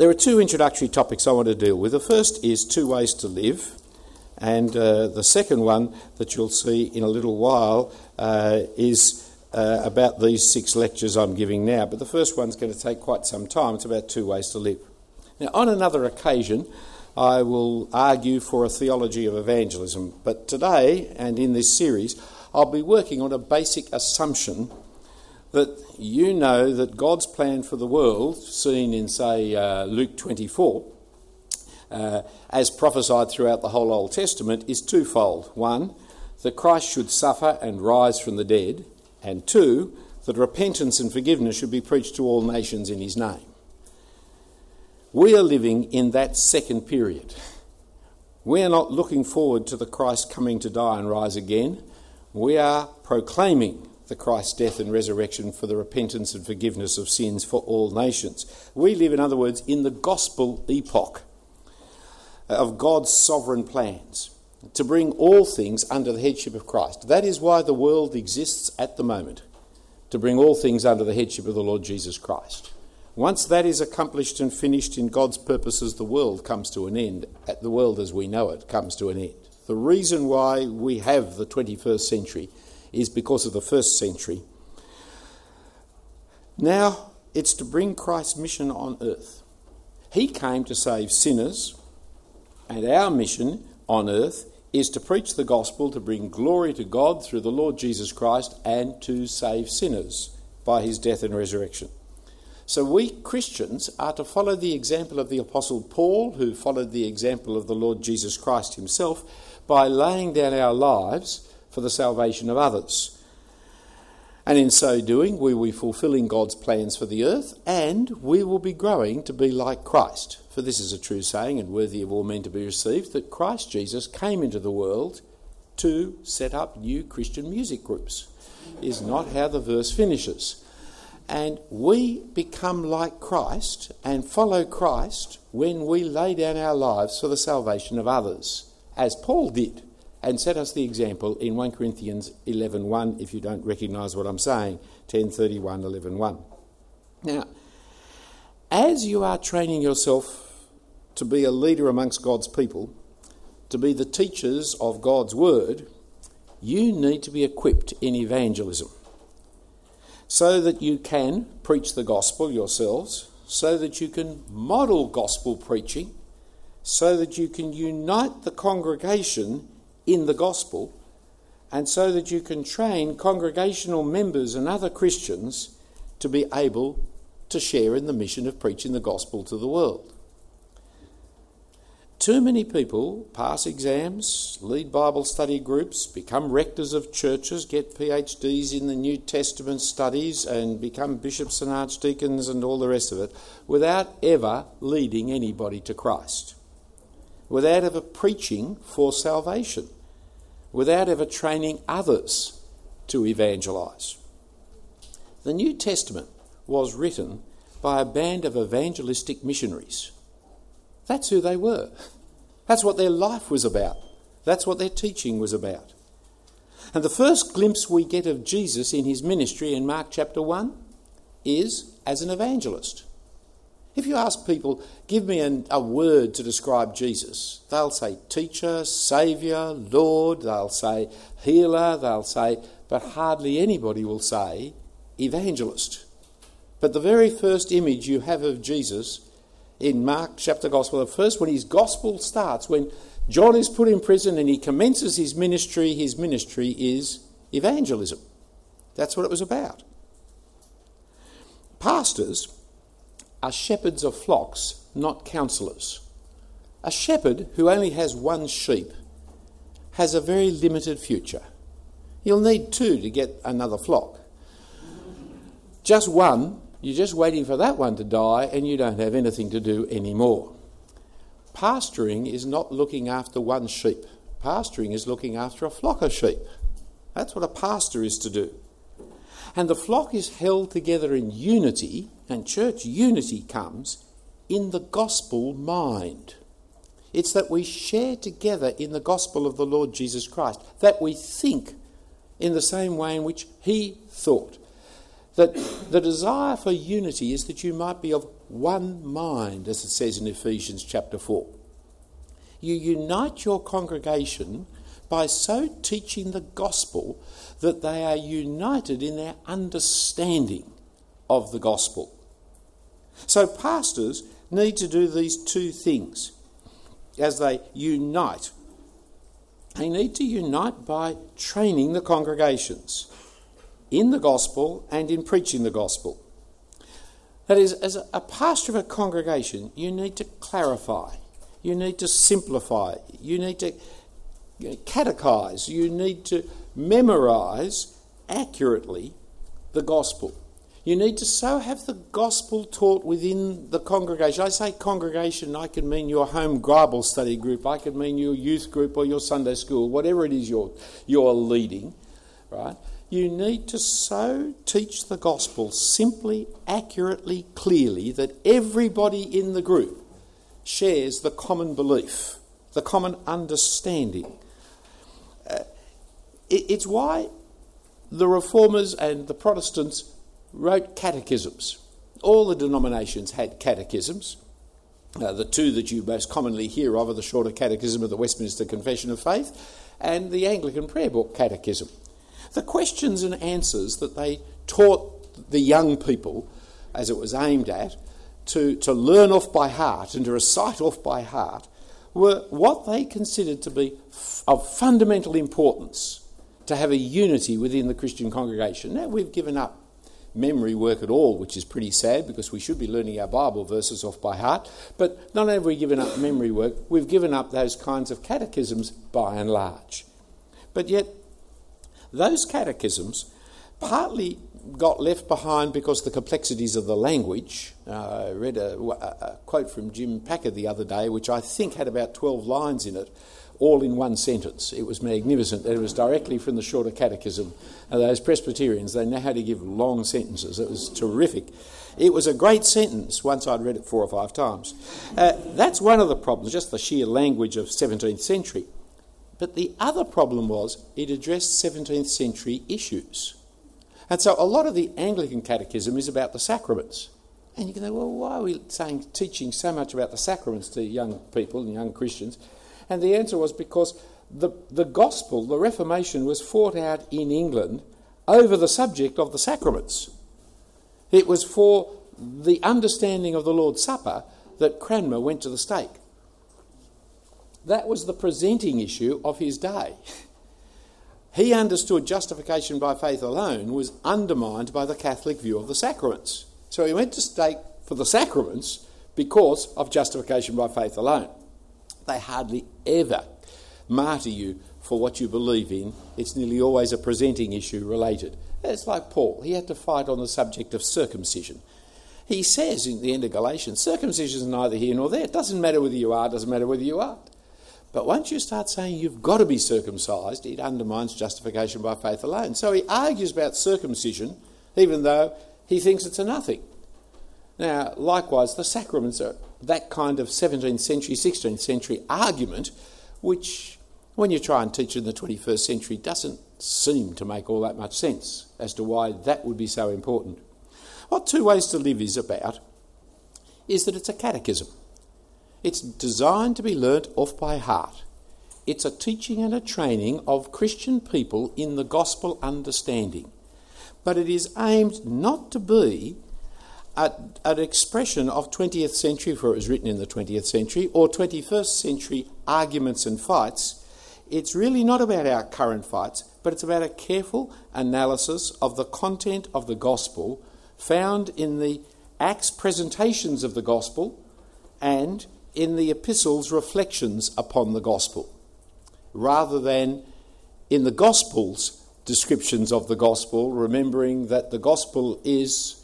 there are two introductory topics I want to deal with. The first is two ways to live, and uh, the second one that you'll see in a little while uh, is uh, about these six lectures I'm giving now. But the first one's going to take quite some time. It's about two ways to live. Now, on another occasion, I will argue for a theology of evangelism, but today and in this series, I'll be working on a basic assumption that you know that God's plan for the world, seen in, say, uh, Luke 24, uh, as prophesied throughout the whole Old Testament, is twofold. One, that Christ should suffer and rise from the dead, and two, that repentance and forgiveness should be preached to all nations in his name. We are living in that second period. We are not looking forward to the Christ coming to die and rise again. We are proclaiming the Christ's death and resurrection for the repentance and forgiveness of sins for all nations. We live, in other words, in the gospel epoch of God's sovereign plans to bring all things under the headship of Christ. That is why the world exists at the moment, to bring all things under the headship of the Lord Jesus Christ. Once that is accomplished and finished in God's purposes, the world comes to an end. At the world as we know it comes to an end. The reason why we have the 21st century is because of the first century. Now it's to bring Christ's mission on earth. He came to save sinners, and our mission on earth is to preach the gospel to bring glory to God through the Lord Jesus Christ and to save sinners by his death and resurrection. So we Christians are to follow the example of the Apostle Paul, who followed the example of the Lord Jesus Christ himself, by laying down our lives for the salvation of others. And in so doing, we will be fulfilling God's plans for the earth, and we will be growing to be like Christ. For this is a true saying and worthy of all men to be received that Christ Jesus came into the world to set up new Christian music groups, is not how the verse finishes. And we become like Christ and follow Christ when we lay down our lives for the salvation of others, as Paul did and set us the example in 1 Corinthians 11.1, if you don't recognise what I'm saying, 10.31, 11.1. Now, as you are training yourself to be a leader amongst God's people, to be the teachers of God's word, you need to be equipped in evangelism so that you can preach the gospel yourselves, so that you can model gospel preaching, so that you can unite the congregation in the gospel, and so that you can train congregational members and other Christians to be able to share in the mission of preaching the gospel to the world. Too many people pass exams, lead Bible study groups, become rectors of churches, get PhDs in the New Testament studies, and become bishops and archdeacons and all the rest of it without ever leading anybody to Christ, without ever preaching for salvation, without ever training others to evangelize. The New Testament was written by a band of evangelistic missionaries that's who they were. That's what their life was about. That's what their teaching was about. And the first glimpse we get of Jesus in his ministry in Mark chapter 1 is as an evangelist. If you ask people, give me an, a word to describe Jesus, they'll say teacher, saviour, Lord, they'll say healer, they'll say, but hardly anybody will say evangelist. But the very first image you have of Jesus in Mark chapter Gospel. the First, when his Gospel starts, when John is put in prison and he commences his ministry, his ministry is evangelism. That's what it was about. Pastors are shepherds of flocks, not counsellors. A shepherd who only has one sheep has a very limited future. You'll need two to get another flock. Just one you're just waiting for that one to die and you don't have anything to do anymore. Pastoring is not looking after one sheep, pastoring is looking after a flock of sheep. That's what a pastor is to do. And the flock is held together in unity, and church unity comes in the gospel mind. It's that we share together in the gospel of the Lord Jesus Christ, that we think in the same way in which He thought, that the desire for unity is that you might be of one mind, as it says in Ephesians chapter 4. You unite your congregation by so teaching the gospel that they are united in their understanding of the gospel. So, pastors need to do these two things as they unite. They need to unite by training the congregations in the gospel and in preaching the gospel. That is, as a pastor of a congregation, you need to clarify, you need to simplify, you need to catechize, you need to memorize accurately the gospel. You need to so have the gospel taught within the congregation. I say congregation, I can mean your home Bible study group, I can mean your youth group or your Sunday school, whatever it is you're, you're leading, right? You need to so teach the gospel simply, accurately, clearly that everybody in the group shares the common belief, the common understanding. It, it's why the reformers and the Protestants wrote catechisms. All the denominations had catechisms. Uh, the two that you most commonly hear of are the Shorter Catechism of the Westminster Confession of Faith and the Anglican Prayer Book Catechism. The questions and answers that they taught the young people, as it was aimed at, to, to learn off by heart and to recite off by heart, were what they considered to be f- of fundamental importance to have a unity within the Christian congregation. Now, we've given up memory work at all, which is pretty sad because we should be learning our Bible verses off by heart. But not only have we given up memory work, we've given up those kinds of catechisms by and large. But yet, those catechisms partly got left behind because the complexities of the language. Uh, I read a, a, quote from Jim Packer the other day, which I think had about 12 lines in it, all in one sentence. It was magnificent. It was directly from the Shorter Catechism. Uh, those Presbyterians, they know how to give long sentences. It was terrific. It was a great sentence once I'd read it four or five times. Uh, that's one of the problems, just the sheer language of 17th century. But the other problem was it addressed 17th century issues. And so a lot of the Anglican catechism is about the sacraments. And you can say, well, why are we saying, teaching so much about the sacraments to young people and young Christians? And the answer was because the, the gospel, the Reformation, was fought out in England over the subject of the sacraments. It was for the understanding of the Lord's Supper that Cranmer went to the stake. That was the presenting issue of his day. He understood justification by faith alone was undermined by the Catholic view of the sacraments. So he went to stake for the sacraments because of justification by faith alone. They hardly ever martyr you for what you believe in. It's nearly always a presenting issue related. It's like Paul. He had to fight on the subject of circumcision. He says in the end of Galatians, circumcision is neither here nor there. It doesn't matter whether you are, it doesn't matter whether you aren't. But once you start saying you've got to be circumcised, it undermines justification by faith alone. So he argues about circumcision, even though he thinks it's a nothing. Now, likewise, the sacraments are that kind of 17th century, 16th century argument, which, when you try and teach in the 21st century, doesn't seem to make all that much sense as to why that would be so important. What Two Ways to Live is about is that it's a catechism. It's designed to be learnt off by heart. It's a teaching and a training of Christian people in the gospel understanding. But it is aimed not to be an expression of 20th century, for it was written in the 20th century, or 21st century arguments and fights. It's really not about our current fights, but it's about a careful analysis of the content of the gospel found in the Acts presentations of the gospel and in the epistles reflections upon the gospel, rather than in the gospels descriptions of the gospel, remembering that the gospel is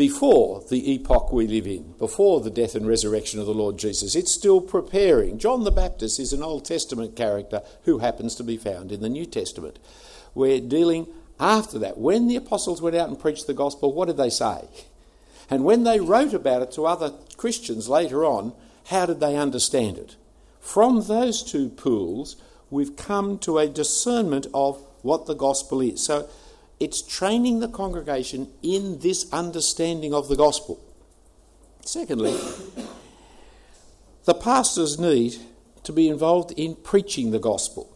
before the epoch we live in, before the death and resurrection of the Lord Jesus. It's still preparing. John the Baptist is an Old Testament character who happens to be found in the New Testament. We're dealing after that. When the apostles went out and preached the gospel, what did they say? And when they wrote about it to other Christians later on, how did they understand it? From those two pools, we've come to a discernment of what the gospel is. So it's training the congregation in this understanding of the gospel. Secondly, the pastors need to be involved in preaching the gospel,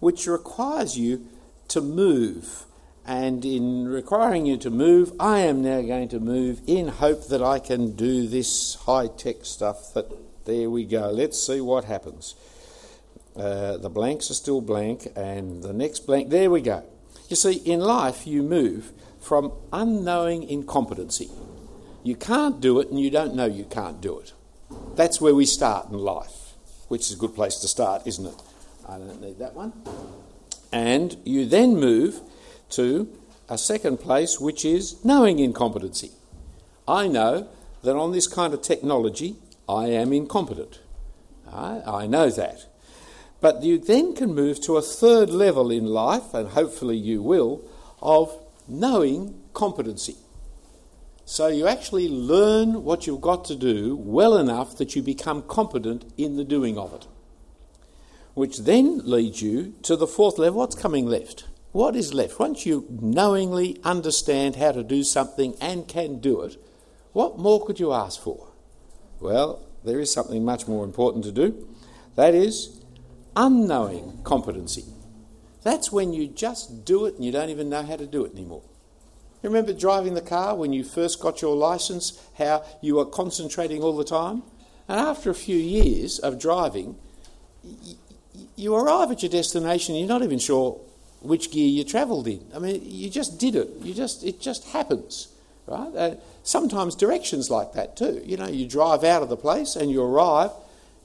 which requires you to move. And in requiring you to move, I am now going to move in hope that I can do this high tech stuff. That there we go. Let's see what happens. Uh, the blanks are still blank, and the next blank. There we go. You see, in life, you move from unknowing incompetency. You can't do it, and you don't know you can't do it. That's where we start in life, which is a good place to start, isn't it? I don't need that one. And you then move to a second place, which is knowing incompetency. I know that on this kind of technology, I am incompetent. I, I know that. But you then can move to a third level in life, and hopefully you will, of knowing competency. So you actually learn what you've got to do well enough that you become competent in the doing of it. Which then leads you to the fourth level. What's coming left? What is left? Once you knowingly understand how to do something and can do it, what more could you ask for? Well, there is something much more important to do. That is unknowing competency. That's when you just do it and you don't even know how to do it anymore. You remember driving the car when you first got your license, how you were concentrating all the time? And after a few years of driving, you arrive at your destination, you're not even sure which gear you travelled in. I mean, you just did it. You just it just happens, right? Uh, sometimes directions like that too. You know, you drive out of the place and you arrive,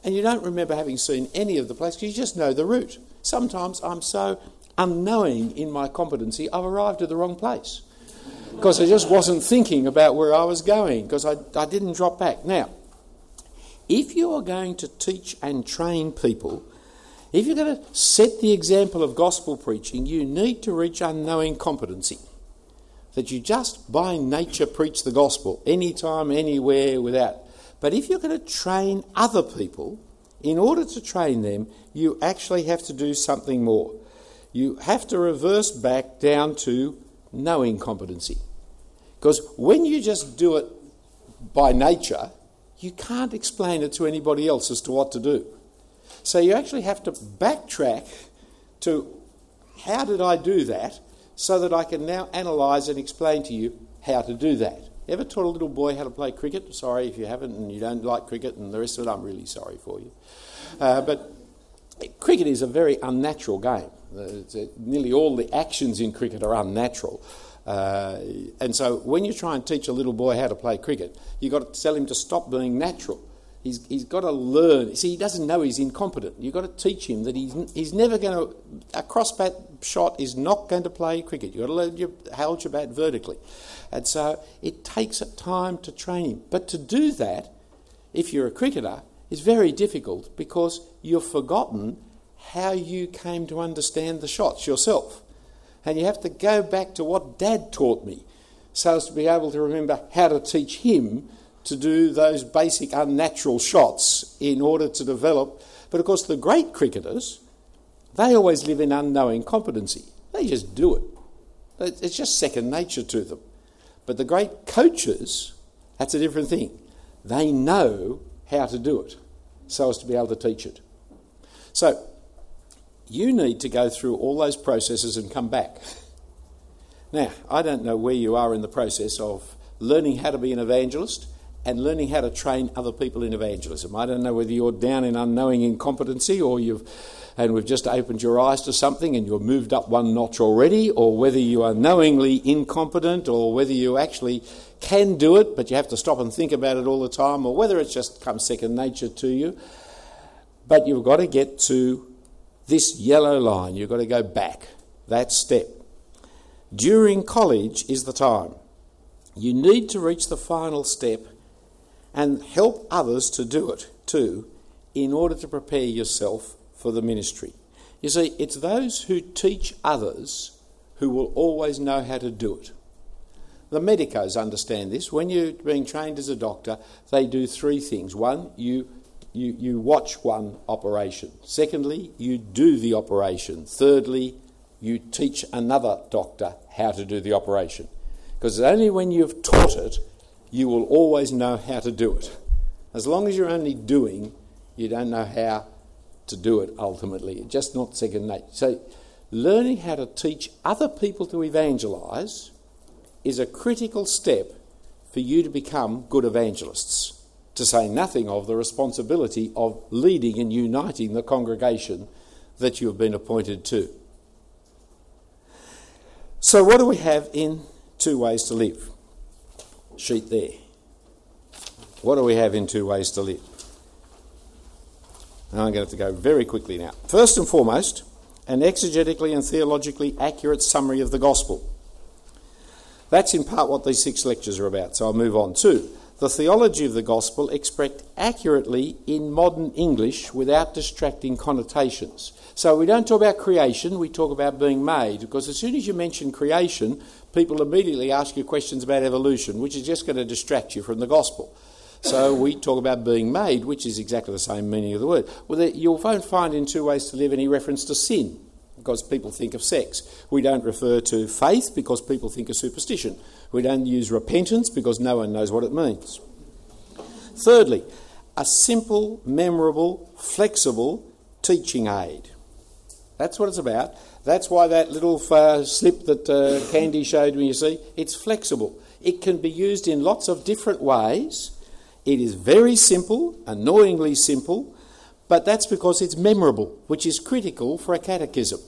and you don't remember having seen any of the place because you just know the route. Sometimes I'm so unknowing in my competency, I've arrived at the wrong place because I just wasn't thinking about where I was going because I, I didn't drop back. Now, if you are going to teach and train people, if you're going to set the example of gospel preaching, you need to reach unknowing competency. That you just by nature preach the gospel anytime, anywhere, without. But if you're going to train other people, in order to train them, you actually have to do something more. You have to reverse back down to knowing competency. Because when you just do it by nature, you can't explain it to anybody else as to what to do. So you actually have to backtrack to how did I do that so that I can now analyse and explain to you how to do that. Ever taught a little boy how to play cricket? Sorry if you haven't and you don't like cricket and the rest of it, I'm really sorry for you. Uh, but cricket is a very unnatural game. Uh, nearly all the actions in cricket are unnatural. Uh, and so when you try and teach a little boy how to play cricket, you've got to tell him to stop being natural. He's, he's got to learn. See, he doesn't know he's incompetent. You've got to teach him that he's, he's never going to. A cross bat shot is not going to play cricket. You've got to learn your, hold your bat vertically. And so it takes time to train him. But to do that, if you're a cricketer, is very difficult because you've forgotten how you came to understand the shots yourself. And you have to go back to what Dad taught me so as to be able to remember how to teach him to do those basic unnatural shots in order to develop. But of course, the great cricketers, they always live in unknowing competency. They just do it. It's just second nature to them. But the great coaches, that's a different thing. They know how to do it so as to be able to teach it. So, you need to go through all those processes and come back. Now, I don't know where you are in the process of learning how to be an evangelist and learning how to train other people in evangelism. I don't know whether you're down in unknowing incompetency or you've and we've just opened your eyes to something and you've moved up one notch already, or whether you are knowingly incompetent, or whether you actually can do it, but you have to stop and think about it all the time, or whether it's just come second nature to you. But you've got to get to this yellow line, you've got to go back, that step. During college is the time. You need to reach the final step and help others to do it too in order to prepare yourself for the ministry. You see, it's those who teach others who will always know how to do it. The medicos understand this. When you're being trained as a doctor, they do three things. One, you you, you watch one operation. Secondly, you do the operation. Thirdly, you teach another doctor how to do the operation. Because it's only when you've taught it you will always know how to do it. As long as you're only doing, you don't know how to do it ultimately. It's just not second nature. So, learning how to teach other people to evangelise is a critical step for you to become good evangelists, to say nothing of the responsibility of leading and uniting the congregation that you have been appointed to. So, what do we have in two ways to live? Sheet there. What do we have in two ways to live? And I'm going to have to go very quickly now. First and foremost, an exegetically and theologically accurate summary of the gospel. That's in part what these six lectures are about, so I'll move on to the theology of the gospel expressed accurately in modern English without distracting connotations. So we don't talk about creation, we talk about being made, because as soon as you mention creation, people immediately ask you questions about evolution, which is just going to distract you from the gospel. So we talk about being made, which is exactly the same meaning of the word. Well, you won't find in two ways to live any reference to sin, because people think of sex. We don't refer to faith because people think of superstition. We don't use repentance because no one knows what it means. Thirdly, a simple, memorable, flexible teaching aid. That's what it's about. That's why that little uh, slip that uh, Candy showed me, you see, it's flexible. It can be used in lots of different ways. It is very simple, annoyingly simple, but that's because it's memorable, which is critical for a catechism.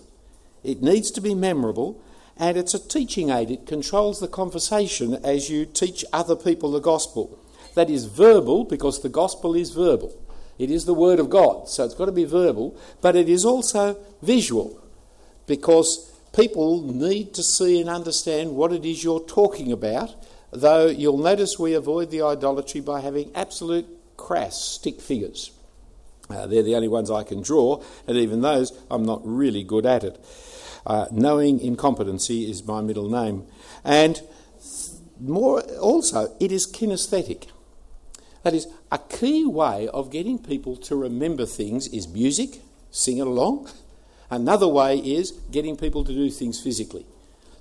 It needs to be memorable, and it's a teaching aid. It controls the conversation as you teach other people the gospel. That is verbal, because the gospel is verbal. It is the Word of God, so it's got to be verbal, but it is also visual because people need to see and understand what it is you're talking about. Though you'll notice we avoid the idolatry by having absolute crass stick figures. Uh, they're the only ones I can draw, and even those I'm not really good at it. Uh, knowing incompetency is my middle name. And more also, it is kinesthetic. That is, a key way of getting people to remember things is music, sing it along. Another way is getting people to do things physically.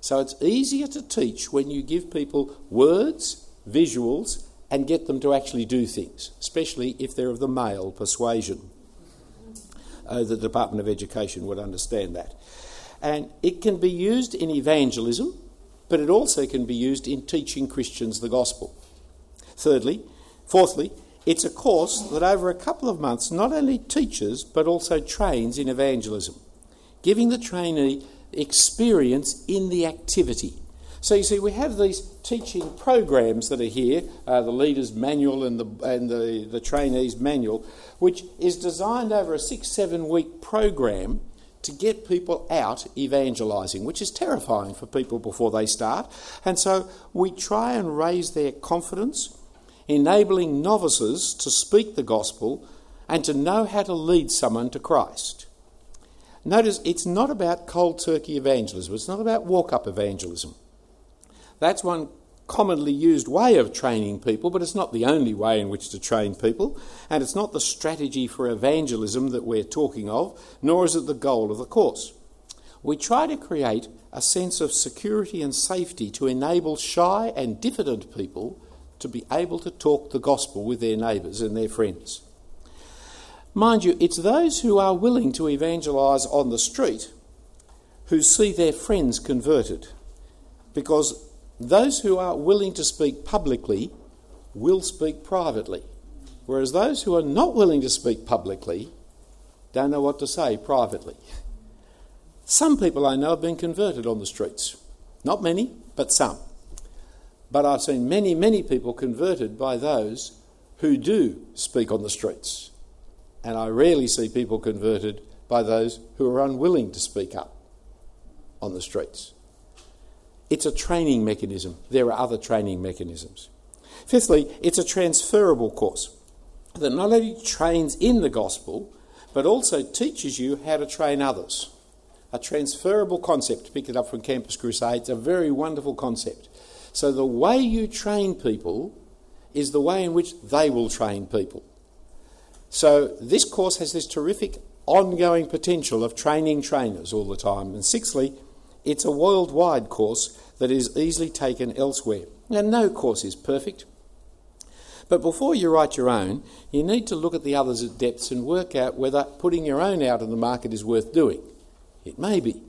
So it's easier to teach when you give people words, visuals, and get them to actually do things, especially if they're of the male persuasion. Uh, the Department of Education would understand that. And it can be used in evangelism, but it also can be used in teaching Christians the gospel. Thirdly, Fourthly, it's a course that over a couple of months not only teaches but also trains in evangelism, giving the trainee experience in the activity. So you see, we have these teaching programs that are here, uh, the leader's manual and the and the, the trainee's manual, which is designed over a six seven week program to get people out evangelizing, which is terrifying for people before they start. And so we try and raise their confidence enabling novices to speak the gospel and to know how to lead someone to Christ. Notice it's not about cold turkey evangelism, it's not about walk up evangelism. That's one commonly used way of training people, but it's not the only way in which to train people, and it's not the strategy for evangelism that we're talking of, nor is it the goal of the course. We try to create a sense of security and safety to enable shy and diffident people to be able to talk the gospel with their neighbours and their friends. Mind you, it's those who are willing to evangelise on the street who see their friends converted. Because those who are willing to speak publicly will speak privately. Whereas those who are not willing to speak publicly don't know what to say privately. Some people I know have been converted on the streets. Not many, but some. But I've seen many, many people converted by those who do speak on the streets. And I rarely see people converted by those who are unwilling to speak up on the streets. It's a training mechanism. There are other training mechanisms. Fifthly, it's a transferable course that not only trains in the gospel, but also teaches you how to train others. A transferable concept, pick it up from Campus Crusade, a very wonderful concept. So the way you train people is the way in which they will train people. So this course has this terrific ongoing potential of training trainers all the time. And sixthly, it's a worldwide course that is easily taken elsewhere. Now, no course is perfect. But before you write your own, you need to look at the others at depths and work out whether putting your own out in the market is worth doing. It may be.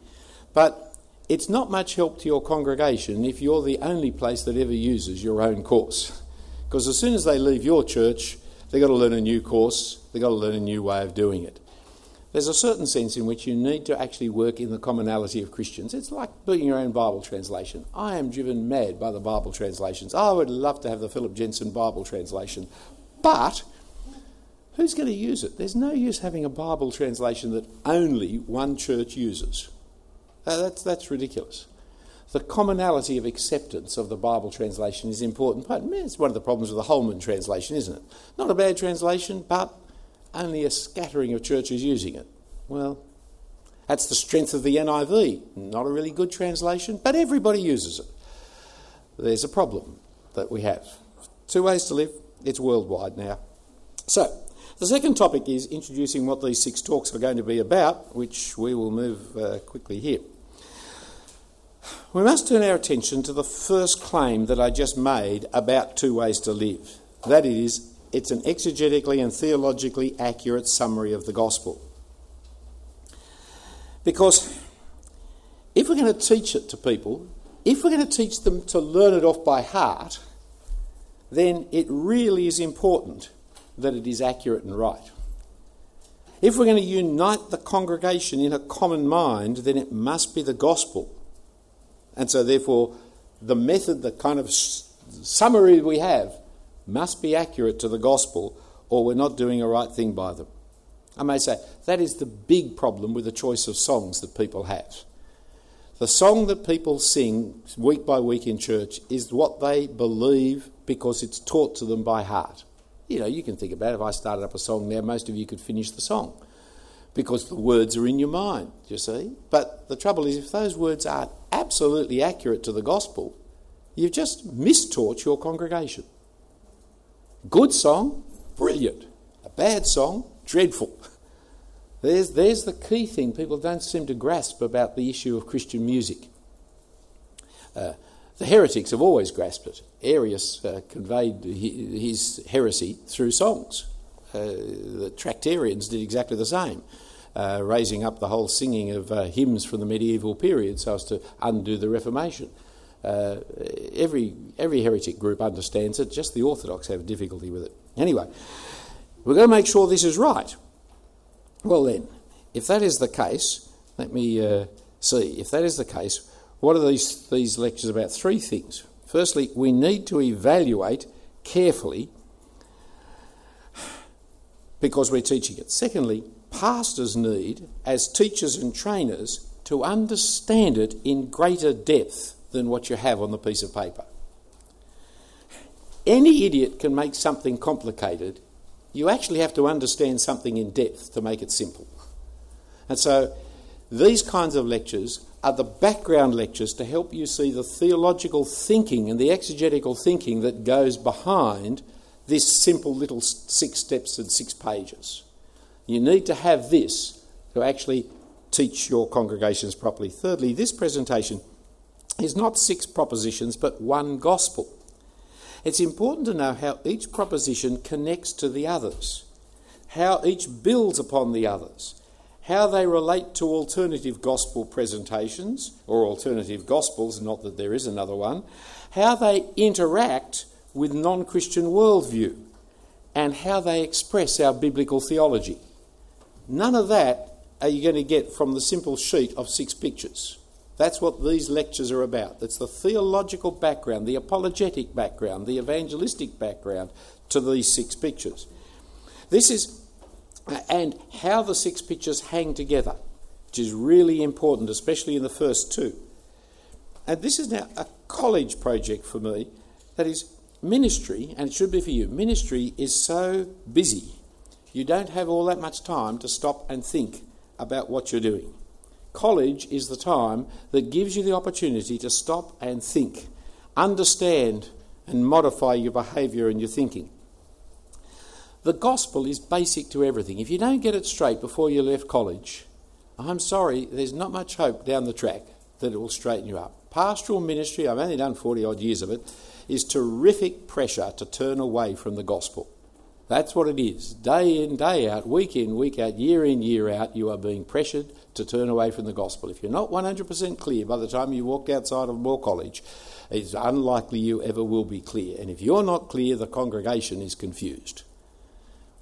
But it's not much help to your congregation if you're the only place that ever uses your own course. Because as soon as they leave your church, they've got to learn a new course, they've got to learn a new way of doing it. There's a certain sense in which you need to actually work in the commonality of Christians. It's like doing your own Bible translation. I am driven mad by the Bible translations. I would love to have the Phillip Jensen Bible translation. But who's going to use it? There's no use having a Bible translation that only one church uses. That's, that's ridiculous. The commonality of acceptance of the Bible translation is important. But it's one of the problems with the Holman translation, isn't it? Not a bad translation, but only a scattering of churches using it. Well, that's the strength of the NIV. Not a really good translation, but everybody uses it. There's a problem that we have. Two ways to live, it's worldwide now. So, the second topic is introducing what these six talks are going to be about, which we will move uh, quickly here. We must turn our attention to the first claim that I just made about two ways to live. That is, it's an exegetically and theologically accurate summary of the gospel. Because if we're going to teach it to people, if we're going to teach them to learn it off by heart, then it really is important that it is accurate and right. If we're going to unite the congregation in a common mind, then it must be the gospel. And so, therefore, the method, the kind of summary we have, must be accurate to the gospel, or we're not doing a right thing by them. I may say that is the big problem with the choice of songs that people have. The song that people sing week by week in church is what they believe because it's taught to them by heart. You know, you can think about it. If I started up a song now, most of you could finish the song because the words are in your mind, you see. But the trouble is, if those words aren't absolutely accurate to the gospel, you've just mistaught your congregation. Good song, brilliant. A bad song, dreadful. There's, there's the key thing people don't seem to grasp about the issue of Christian music. Uh, the heretics have always grasped it. Arius uh, conveyed his heresy through songs. Uh, the Tractarians did exactly the same, uh, raising up the whole singing of uh, hymns from the medieval period so as to undo the Reformation. Uh, every, every heretic group understands it, just the Orthodox have difficulty with it. Anyway, we're going to make sure this is right. Well, then, if that is the case, let me uh, see. If that is the case, what are these, these lectures about? Three things. Firstly, we need to evaluate carefully because we're teaching it. Secondly, pastors need, as teachers and trainers, to understand it in greater depth than what you have on the piece of paper. Any idiot can make something complicated. You actually have to understand something in depth to make it simple. And so these kinds of lectures are the background lectures to help you see the theological thinking and the exegetical thinking that goes behind this simple little six steps and six pages. You need to have this to actually teach your congregations properly. Thirdly, this presentation is not six propositions but one gospel. It's important to know how each proposition connects to the others, how each builds upon the others, how they relate to alternative gospel presentations or alternative gospels, not that there is another one, how they interact with non Christian worldview, and how they express our biblical theology. None of that are you going to get from the simple sheet of six pictures. That's what these lectures are about. That's the theological background, the apologetic background, the evangelistic background to these six pictures. This is, and how the six pictures hang together, which is really important, especially in the first two. And this is now a college project for me that is ministry, and it should be for you. Ministry is so busy, you don't have all that much time to stop and think about what you're doing. College is the time that gives you the opportunity to stop and think, understand and modify your behaviour and your thinking. The gospel is basic to everything. If you don't get it straight before you left college, I'm sorry, there's not much hope down the track that it will straighten you up. Pastoral ministry, I've only done 40 odd years of it, is terrific pressure to turn away from the gospel. That's what it is. Day in, day out, week in, week out, year in, year out, you are being pressured to turn away from the gospel. If you're not 100% clear by the time you walk outside of Moore College, it's unlikely you ever will be clear. And if you're not clear, the congregation is confused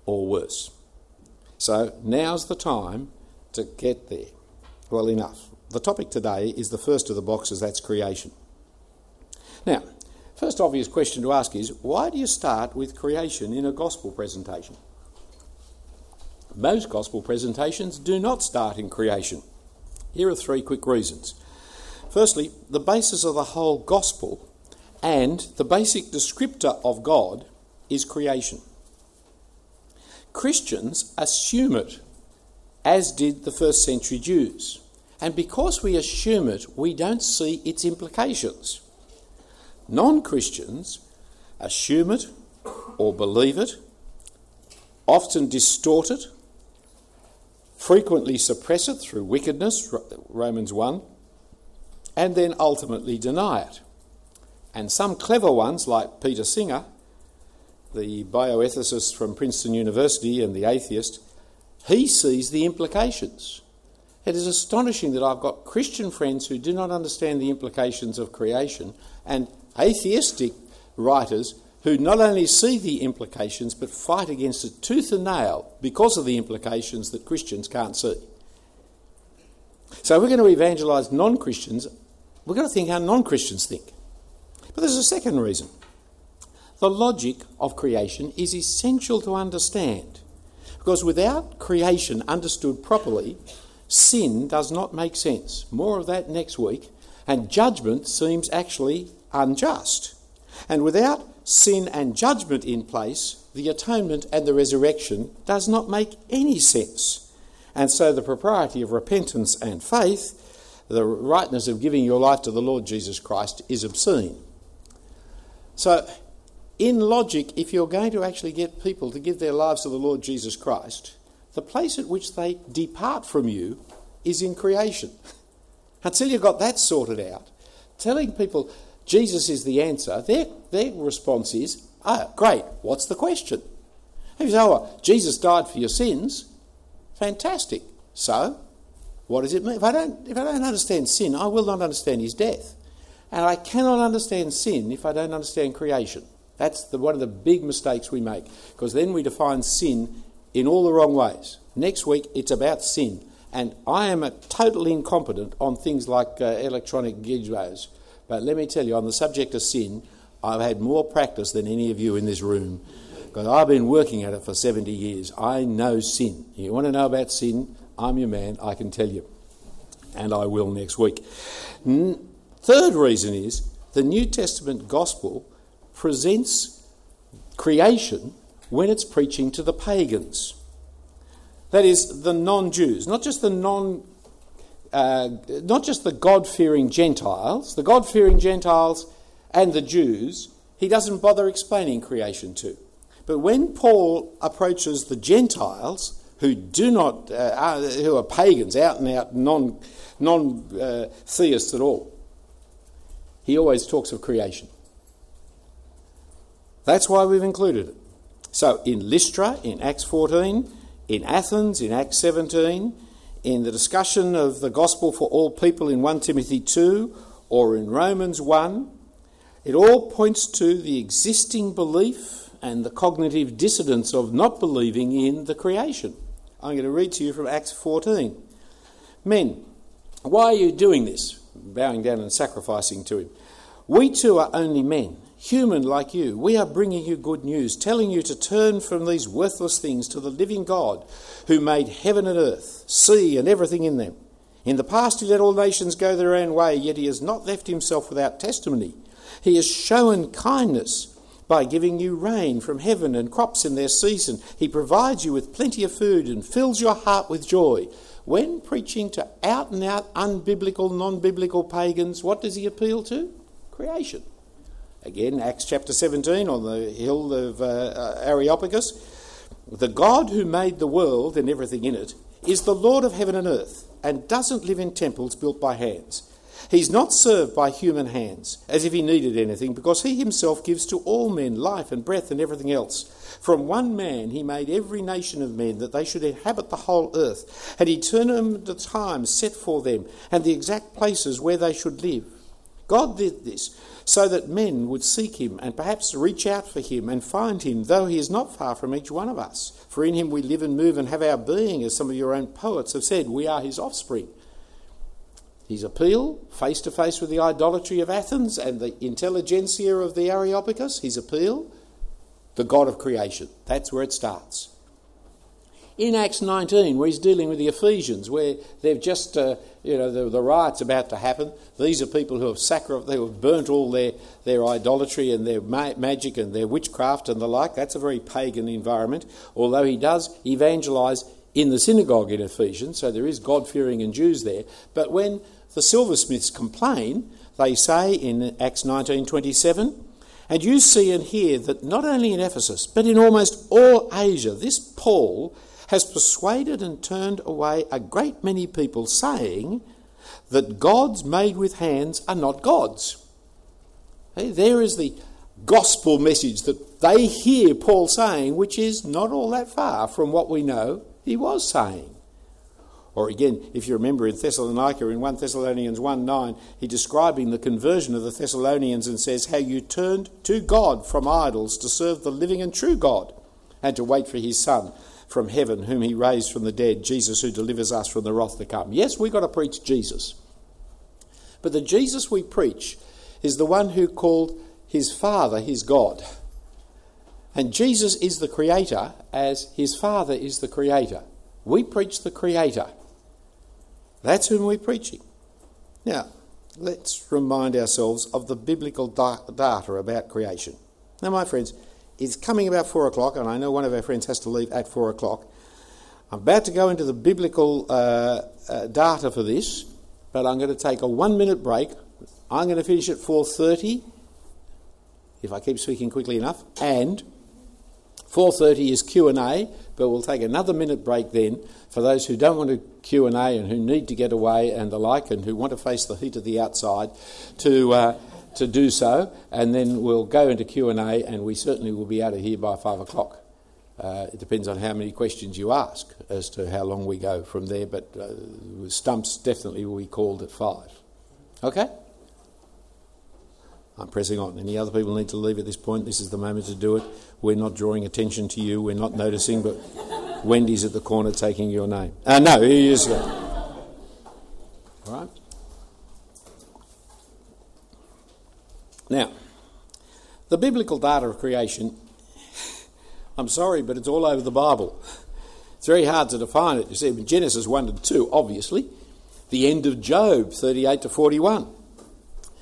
or worse. So now's the time to get there. Well, enough. The topic today is the first of the boxes that's creation. Now, First obvious question to ask is why do you start with creation in a gospel presentation? Most gospel presentations do not start in creation. Here are three quick reasons. Firstly, the basis of the whole gospel and the basic descriptor of God is creation. Christians assume it, as did the first century Jews. And because we assume it, we don't see its implications. Non Christians assume it or believe it, often distort it, frequently suppress it through wickedness, Romans 1, and then ultimately deny it. And some clever ones, like Peter Singer, the bioethicist from Princeton University and the atheist, he sees the implications. It is astonishing that I've got Christian friends who do not understand the implications of creation and atheistic writers who not only see the implications but fight against it tooth and nail because of the implications that Christians can't see. So we're going to evangelise non Christians. We're going to think how non Christians think. But there's a second reason. The logic of creation is essential to understand. Because without creation understood properly, sin does not make sense. More of that next week. And judgment seems actually unjust. And without sin and judgment in place, the atonement and the resurrection does not make any sense. And so the propriety of repentance and faith, the rightness of giving your life to the Lord Jesus Christ, is obscene. So, in logic, if you're going to actually get people to give their lives to the Lord Jesus Christ, the place at which they depart from you is in creation. Until you've got that sorted out, telling people Jesus is the answer, their, their response is, oh, great, what's the question? If you say, oh, Jesus died for your sins, fantastic. So, what does it mean? If I, don't, if I don't understand sin, I will not understand his death. And I cannot understand sin if I don't understand creation. That's the, one of the big mistakes we make, because then we define sin in all the wrong ways. Next week, it's about sin. And I am a total incompetent on things like uh, electronic gizmos but let me tell you, on the subject of sin, I've had more practice than any of you in this room because I've been working at it for 70 years. I know sin. You want to know about sin? I'm your man, I can tell you. And I will next week. Third reason is the New Testament gospel presents creation when it's preaching to the pagans. That is, the non Jews, not just the non uh, not just the God fearing Gentiles, the God fearing Gentiles and the Jews, he doesn't bother explaining creation to. But when Paul approaches the Gentiles, who do not, uh, are, who are pagans, out and out non, non uh, theists at all, he always talks of creation. That's why we've included it. So in Lystra, in Acts 14, in Athens, in Acts 17, in the discussion of the gospel for all people in 1 Timothy 2 or in Romans 1, it all points to the existing belief and the cognitive dissonance of not believing in the creation. I'm going to read to you from Acts 14. Men, why are you doing this? Bowing down and sacrificing to him. We too are only men human like you, we are bringing you good news, telling you to turn from these worthless things to the living God who made heaven and earth, sea, and everything in them. In the past, he let all nations go their own way, yet he has not left himself without testimony. He has shown kindness by giving you rain from heaven and crops in their season. He provides you with plenty of food and fills your heart with joy. When preaching to out and out unbiblical, non biblical pagans, what does he appeal to? Creation. Again, Acts chapter 17 on the hill of uh, uh, Areopagus. The God who made the world and everything in it is the Lord of heaven and earth and doesn't live in temples built by hands. He's not served by human hands, as if he needed anything, because he himself gives to all men life and breath and everything else. From one man he made every nation of men that they should inhabit the whole earth, and he determined the times set for them and the exact places where they should live. God did this so that men would seek him and perhaps reach out for him and find him, though he is not far from each one of us. For in him we live and move and have our being, as some of your own poets have said, we are his offspring. His appeal, face to face with the idolatry of Athens and the intelligentsia of the Areopagus, his appeal, the God of creation. That's where it starts. In Acts 19, where he's dealing with the Ephesians, where they've just, uh, you know, the, the riot's about to happen. These are people who have sacrificed, they have burnt all their, their idolatry and their ma- magic and their witchcraft and the like. That's a very pagan environment, although he does evangelise in the synagogue in Ephesians, so there is God fearing and Jews there. But when the silversmiths complain, they say in Acts 19:27, and you see and hear that not only in Ephesus, but in almost all Asia, this Paul has persuaded and turned away a great many people, saying that gods made with hands are not gods. Hey, there is the gospel message that they hear Paul saying, which is not all that far from what we know he was saying. Or again, if you remember in Thessalonica, in 1 Thessalonians 1 9, he describing the conversion of the Thessalonians and says, How you turned to God from idols to serve the living and true God, and to wait for his Son from heaven, whom he raised from the dead, Jesus who delivers us from the wrath to come. Yes, we've got to preach Jesus. But the Jesus we preach is the one who called his Father his God. And Jesus is the Creator as his Father is the Creator. We preach the Creator. That's whom we're preaching. Now, let's remind ourselves of the biblical data about creation. Now, my friends, it's coming about four o'clock, and I know one of our friends has to leave at four o'clock. I'm about to go into the biblical uh, uh, data for this, but I'm going to take a one-minute break. I'm going to finish at 4:30, if I keep speaking quickly enough, and 4:30 is Q&A, but we'll take another minute break then for those who don't want to Q&A and who need to get away and the like and who want to face the heat of the outside to uh, to do so, and then we'll go into Q&A and we certainly will be out of here by 5 o'clock. Uh, it depends on how many questions you ask as to how long we go from there, but uh, stumps definitely will be called at 5. Okay? I'm pressing on. Any other people need to leave at this point? This is the moment to do it. We're not drawing attention to you. We're not noticing, but Wendy's at the corner taking your name. Uh, no, he is. All right. Now, the biblical data of creation, I'm sorry, but it's all over the Bible. It's very hard to define it. You see, Genesis 1 to 2, obviously. The end of Job, 38 to 41.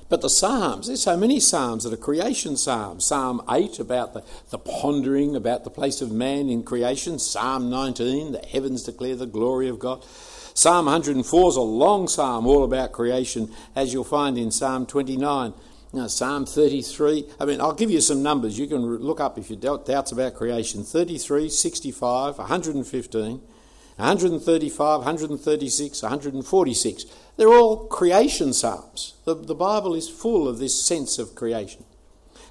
But the Psalms, there's so many Psalms that are creation Psalms. Psalm 8 about the, the pondering about the place of man in creation. Psalm 19, the heavens declare the glory of God. Psalm 104 is a long psalm all about creation, as you'll find in Psalm 29. Now, Psalm 33, I mean, I'll give you some numbers. You can look up if you doubt doubts about creation 33, 65, 115, 135, 136, 146. They're all creation psalms. The, the Bible is full of this sense of creation.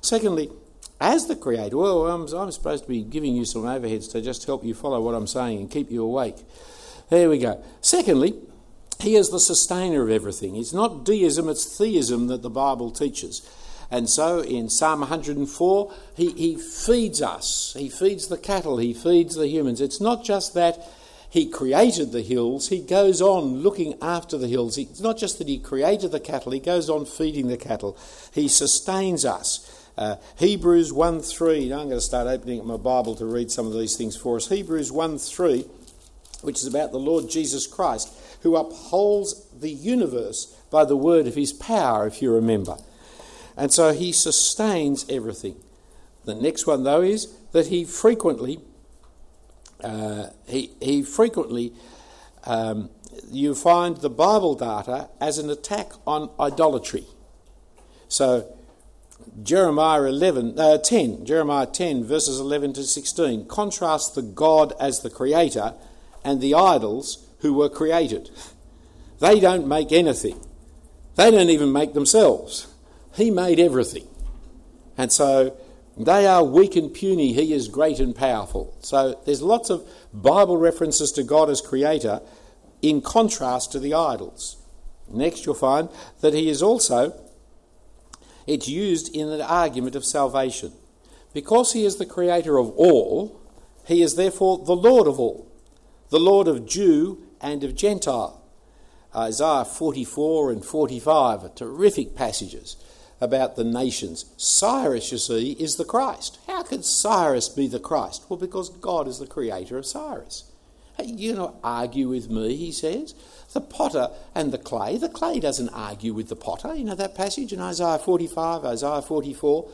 Secondly, as the Creator, well, I'm, I'm supposed to be giving you some overheads to just help you follow what I'm saying and keep you awake. There we go. Secondly, he is the sustainer of everything. It's not deism, it's theism that the Bible teaches. And so in Psalm 104, he, he feeds us. He feeds the cattle, he feeds the humans. It's not just that he created the hills, he goes on looking after the hills. It's not just that he created the cattle, he goes on feeding the cattle. He sustains us. Uh, Hebrews 1 3, I'm going to start opening up my Bible to read some of these things for us. Hebrews 1 3, which is about the Lord Jesus Christ, who upholds the universe by the word of his power, if you remember. And so he sustains everything. The next one, though, is that he frequently uh, he, he frequently, um, you find the Bible data as an attack on idolatry. So, Jeremiah 11, uh, 10, Jeremiah 10, verses 11 to 16, contrasts the God as the creator and the idols who were created. They don't make anything. They don't even make themselves. He made everything. And so they are weak and puny, he is great and powerful. So there's lots of Bible references to God as creator in contrast to the idols. Next, you'll find that he is also, it's used in the argument of salvation. Because he is the creator of all, he is therefore the Lord of all, the Lord of Jew and of Gentile. Uh, Isaiah 44 and 45 are terrific passages about the nations. Cyrus, you see, is the Christ. How could Cyrus be the Christ? Well, because God is the creator of Cyrus. You know, argue with me, he says. The potter and the clay. The clay doesn't argue with the potter. You know that passage in Isaiah 45, Isaiah 44.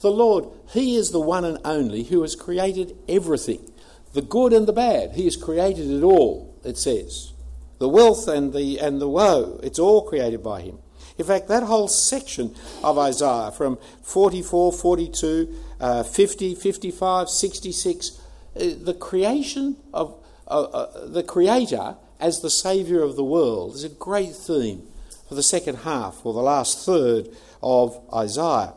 The Lord, He is the one and only who has created everything the good and the bad. He has created it all, it says. The wealth and the, and the woe, it's all created by Him. In fact, that whole section of Isaiah from 44, 42, uh, 50, 55, 66, uh, the creation of uh, uh, the Creator as the Saviour of the world is a great theme for the second half or the last third of Isaiah.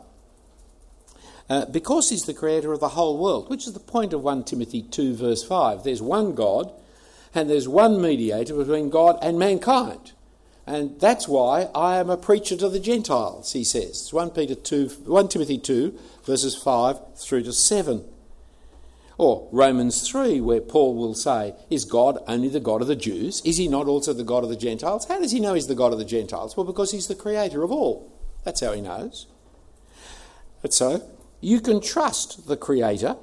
Uh, because he's the creator of the whole world, which is the point of 1 Timothy 2, verse 5. There's one God, and there's one mediator between God and mankind. And that's why I am a preacher to the Gentiles, he says. It's 1, Peter 2, 1 Timothy 2, verses 5 through to 7. Or Romans 3, where Paul will say, Is God only the God of the Jews? Is he not also the God of the Gentiles? How does he know he's the God of the Gentiles? Well, because he's the creator of all. That's how he knows. But so, you can trust the creator.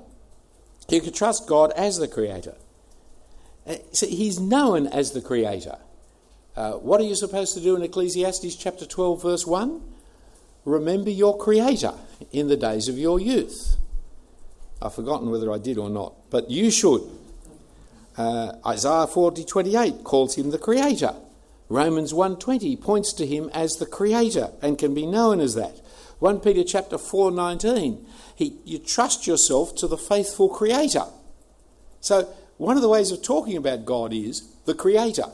You can trust God as the creator. Uh, so he's known as the creator. Uh, what are you supposed to do in Ecclesiastes chapter 12, verse 1? Remember your Creator in the days of your youth. I've forgotten whether I did or not, but you should. Uh, Isaiah 40, 28 calls him the Creator. Romans 1.20 points to him as the Creator and can be known as that. 1 Peter chapter 4, 19, he, you trust yourself to the faithful Creator. So one of the ways of talking about God is the Creator.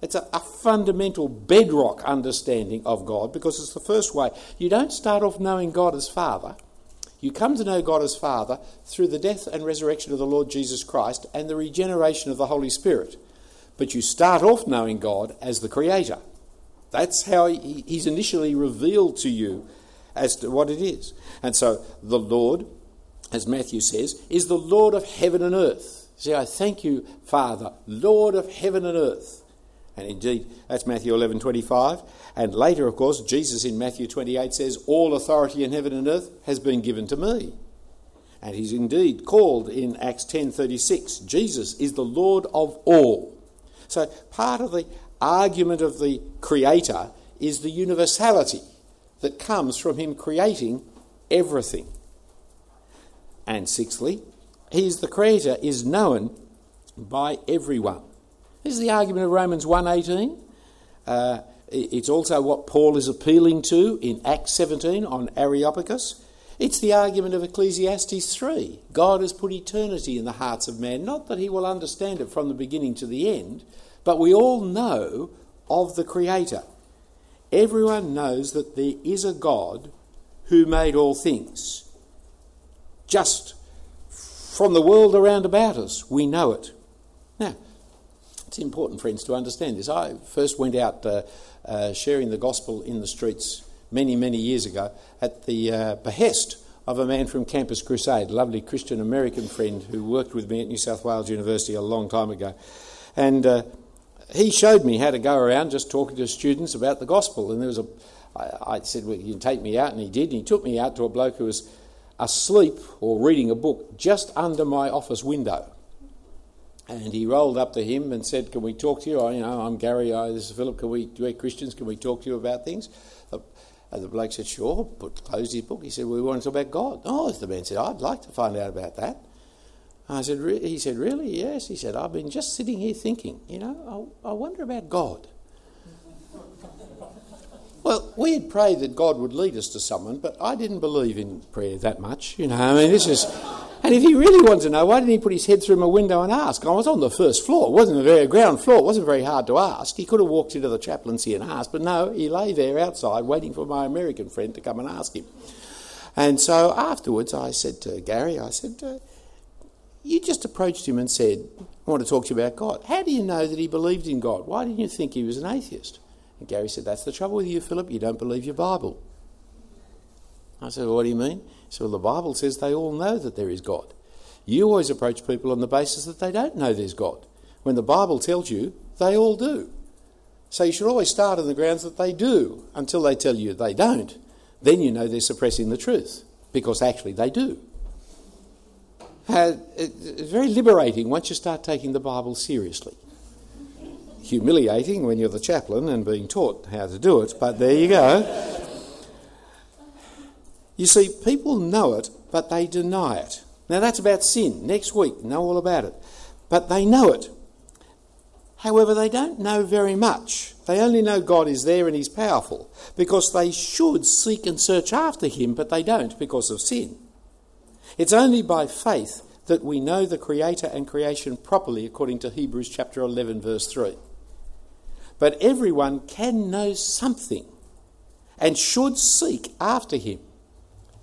It's a, a, fundamental bedrock understanding of God because it's the first way. You don't start off knowing God as Father. You come to know God as Father through the death and resurrection of the Lord Jesus Christ and the regeneration of the Holy Spirit. But you start off knowing God as the Creator. That's how He's initially revealed to you as to what it is. And so the Lord, as Matthew says, is the Lord of heaven and earth. See, I thank you, Father, Lord of heaven and earth. And indeed, that's Matthew 11 25. And later, of course, Jesus in Matthew 28 says, All authority in heaven and earth has been given to me. And he's indeed called in Acts 10 36, Jesus is the Lord of all. So part of the argument of the Creator is the universality that comes from him creating everything. And sixthly, he's the Creator is known by everyone. This is the argument of Romans 1.18. Uh, it's also what Paul is appealing to in Acts 17 on Areopagus. It's the argument of Ecclesiastes 3. God has put eternity in the hearts of man, not that he will understand it from the beginning to the end, but we all know of the Creator. Everyone knows that there is a God who made all things. Just from the world around about us, we know it. Now, it's important, friends, to understand this. I first went out uh, uh, sharing the gospel in the streets many, many years ago at the uh, behest of a man from Campus Crusade, a lovely Christian American friend who worked with me at New South Wales University a long time ago. And uh, he showed me how to go around just talking to students about the gospel. And there was a, I, I said, well, you can take me out, and he did. And he took me out to a bloke who was asleep or reading a book just under my office window. And he rolled up to him and said, "Can we talk to you? I, you know, I'm Gary. I, this is Philip. Can we? We're Christians. Can we talk to you about things?" And the bloke said, "Sure." But closed his book. He said, "We want to talk about God." Oh, the man said, "I'd like to find out about that." I said, "He said, really? Yes." He said, "I've been just sitting here thinking. You know, I, I wonder about God." well, we had prayed that God would lead us to someone, but I didn't believe in prayer that much. You know, I mean, this is And if he really wanted to know, why didn't he put his head through my window and ask? I was on the first floor. It wasn't a very ground floor. It wasn't very hard to ask. He could have walked into the chaplaincy and asked, but no, he lay there outside waiting for my American friend to come and ask him. And so afterwards, I said to Gary, I said, uh, you just approached him and said, I want to talk to you about God. How do you know that he believed in God? Why didn't you think he was an atheist? And Gary said, That's the trouble with you, Philip. You don't believe your Bible. I said, well, What do you mean? He said, Well, the Bible says they all know that there is God. You always approach people on the basis that they don't know there's God. When the Bible tells you, they all do. So you should always start on the grounds that they do until they tell you they don't. Then you know they're suppressing the truth because actually they do. It's very liberating once you start taking the Bible seriously. Humiliating when you're the chaplain and being taught how to do it, but there you go. You see, people know it, but they deny it. Now that's about sin. Next week, know all about it. But they know it. However, they don't know very much. They only know God is there and He's powerful because they should seek and search after Him, but they don't because of sin. It's only by faith that we know the Creator and creation properly, according to Hebrews chapter 11, verse 3. But everyone can know something and should seek after Him.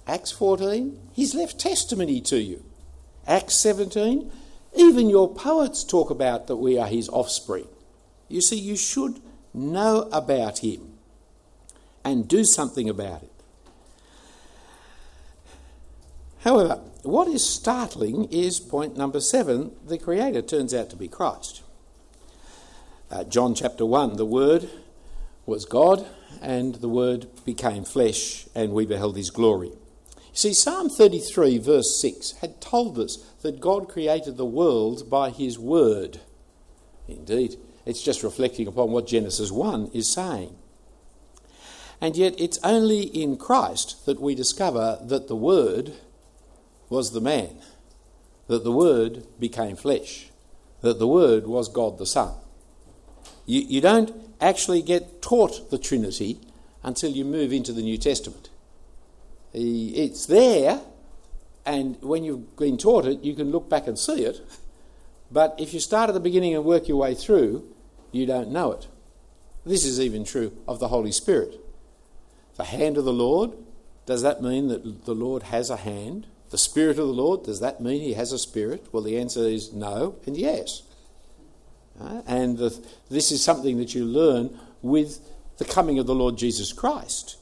Acts 14, He's left testimony to you. Acts 17, even your poets talk about that we are His offspring. You see, you should know about Him and do something about it. However, what is startling is point number seven the Creator turns out to be Christ. Uh, John chapter 1 the Word was God, and the Word became flesh, and we beheld His glory. You see, Psalm 33, verse 6, had told us that God created the world by His Word. Indeed, it's just reflecting upon what Genesis 1 is saying. And yet, it's only in Christ that we discover that the Word was the man, that the Word became flesh, that the Word was God the Son. You, you don't actually get taught the Trinity until you move into the New Testament. It's there, and when you've been taught it, you can look back and see it. But if you start at the beginning and work your way through, you don't know it. This is even true of the Holy Spirit. The hand of the Lord, does that mean that the Lord has a hand? The Spirit of the Lord, does that mean he has a spirit? Well, the answer is no and yes. Uh, and this is something that you learn with the coming of the Lord Jesus Christ.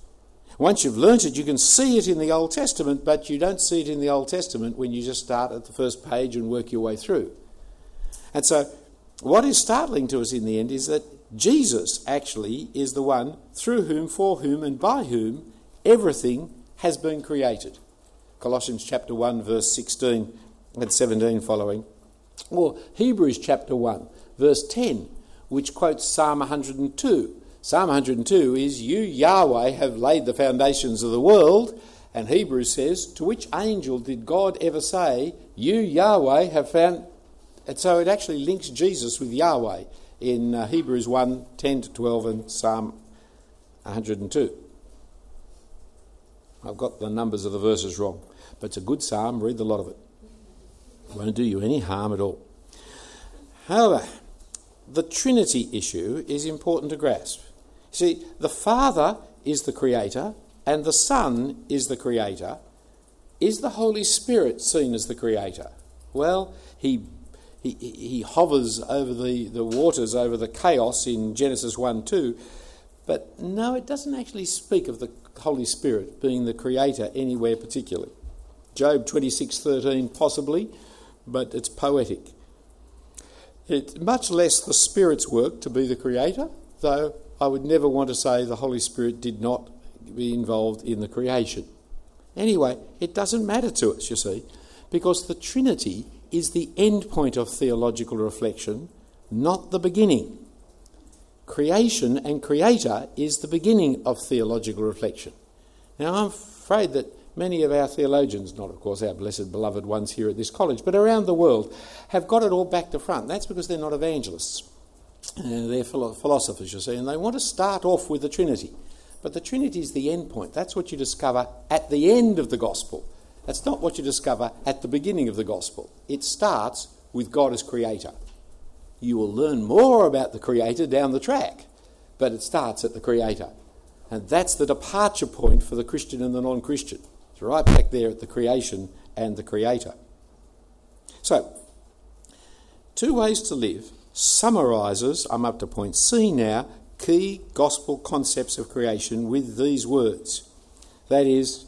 Once you've learnt it, you can see it in the Old Testament, but you don't see it in the Old Testament when you just start at the first page and work your way through. And so, what is startling to us in the end is that Jesus actually is the one through whom, for whom, and by whom everything has been created. Colossians chapter 1, verse 16 and 17 following. Or Hebrews chapter 1, verse 10, which quotes Psalm 102. Psalm 102 is, You, Yahweh, have laid the foundations of the world. And Hebrews says, To which angel did God ever say, You, Yahweh, have found. And so it actually links Jesus with Yahweh in uh, Hebrews 1 10 to 12 and Psalm 102. I've got the numbers of the verses wrong, but it's a good psalm. Read the lot of it. It won't do you any harm at all. However, the Trinity issue is important to grasp. See, the Father is the Creator, and the Son is the Creator. Is the Holy Spirit seen as the Creator? Well, he he, he hovers over the, the waters, over the chaos in Genesis 1 2. But no, it doesn't actually speak of the Holy Spirit being the creator anywhere particularly. Job 26:13 possibly, but it's poetic. It's much less the Spirit's work to be the creator, though I would never want to say the Holy Spirit did not be involved in the creation. Anyway, it doesn't matter to us, you see, because the Trinity is the end point of theological reflection, not the beginning. Creation and Creator is the beginning of theological reflection. Now, I'm afraid that many of our theologians, not of course our blessed beloved ones here at this college, but around the world, have got it all back to front. That's because they're not evangelists. Uh, they're philosophers, you see, and they want to start off with the Trinity. But the Trinity is the end point. That's what you discover at the end of the gospel. That's not what you discover at the beginning of the gospel. It starts with God as creator. You will learn more about the creator down the track, but it starts at the creator. And that's the departure point for the Christian and the non Christian. It's right back there at the creation and the creator. So, two ways to live summarises, I'm up to point C now, key gospel concepts of creation with these words. That is,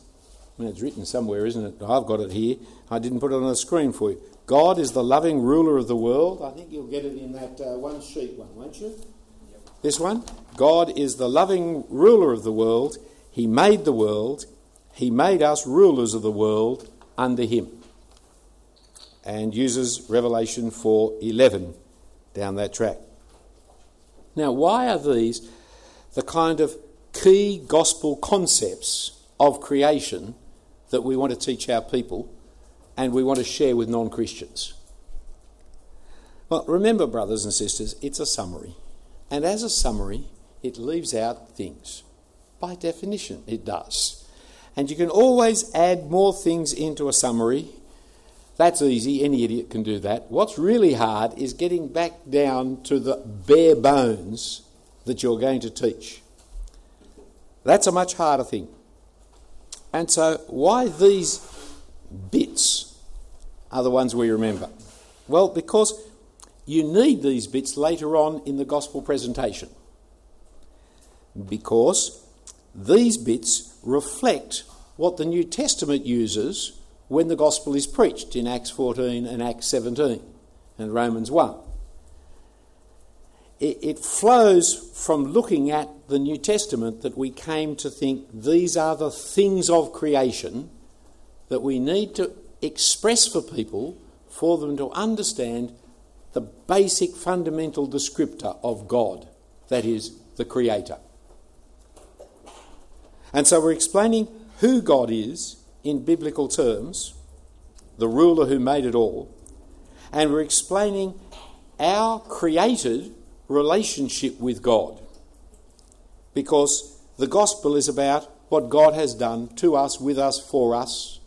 I mean, it's written somewhere, isn't it? I've got it here. I didn't put it on the screen for you. God is the loving ruler of the world. I think you'll get it in that uh, one sheet one, won't you? Yep. This one? God is the loving ruler of the world. He made the world. He made us rulers of the world under Him. And uses Revelation 4:11 down that track. Now, why are these the kind of key gospel concepts of creation that we want to teach our people and we want to share with non Christians? Well, remember, brothers and sisters, it's a summary. And as a summary, it leaves out things. By definition, it does. And you can always add more things into a summary. That's easy, any idiot can do that. What's really hard is getting back down to the bare bones that you're going to teach. That's a much harder thing. And so, why these bits are the ones we remember? Well, because you need these bits later on in the gospel presentation. Because these bits reflect what the New Testament uses when the gospel is preached in Acts 14 and Acts 17 and Romans 1. It, flows from looking at the New Testament that we came to think these are the things of creation that we need to express for people for them to understand the basic fundamental descriptor of God, that is, the Creator. And so we're explaining who God is in biblical terms, the ruler who made it all, and we're explaining our created relationship with God because the gospel is about what God has done to us, with us, for us.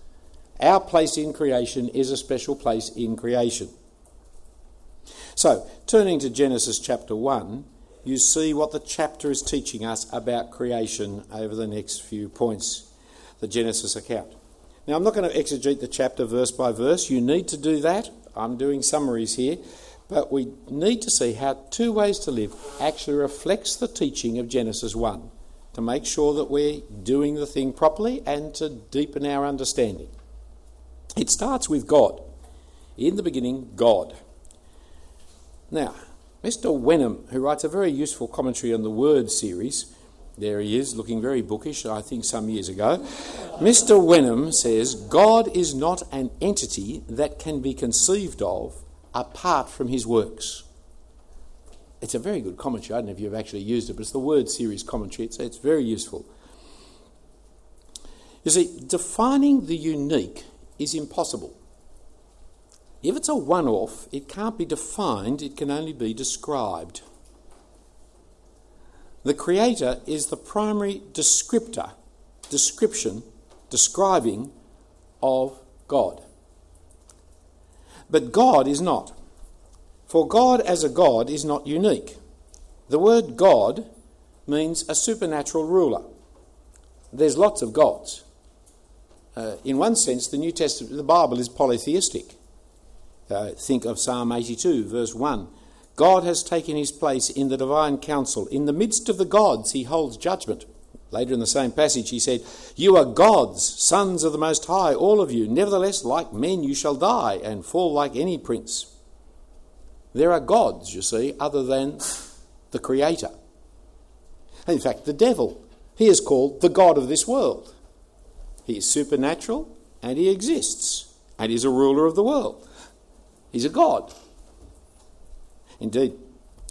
Our place in creation is a special place in creation. So, turning to Genesis chapter 1, you see what the chapter is teaching us about creation over the next few points, the Genesis account. Now, I'm not going to exegete the chapter verse by verse. You need to do that. I'm doing summaries here. But we need to see how two ways to live actually reflects the teaching of Genesis 1 to make sure that we're doing the thing properly and to deepen our understanding. It starts with God. In the beginning, God. Now, Mr. Wenham, who writes a very useful commentary on the Word series, there he is, looking very bookish, I think some years ago. Mr. Wenham says God is not an entity that can be conceived of apart from his works. It's a very good commentary. I don't know if you've actually used it, but it's the Word series commentary. It's, it's very useful. You see, defining the unique is impossible. If it's a one off, it can't be defined, it can only be described. The Creator is the primary descriptor, description, describing of God. But God is not. For God as a God is not unique. The word God means a supernatural ruler. There's lots of gods. Uh, in one sense, the New Testament, the Bible is polytheistic. Uh, think of Psalm 82, verse 1. God has taken his place in the divine council. In the midst of the gods, he holds judgment. Later in the same passage, he said, You are gods, sons of the Most High, all of you. Nevertheless, like men, you shall die and fall like any prince. There are gods, you see, other than the Creator. In fact, the devil, he is called the God of this world. He is supernatural and he exists, and he's a ruler of the world. He's a God. Indeed,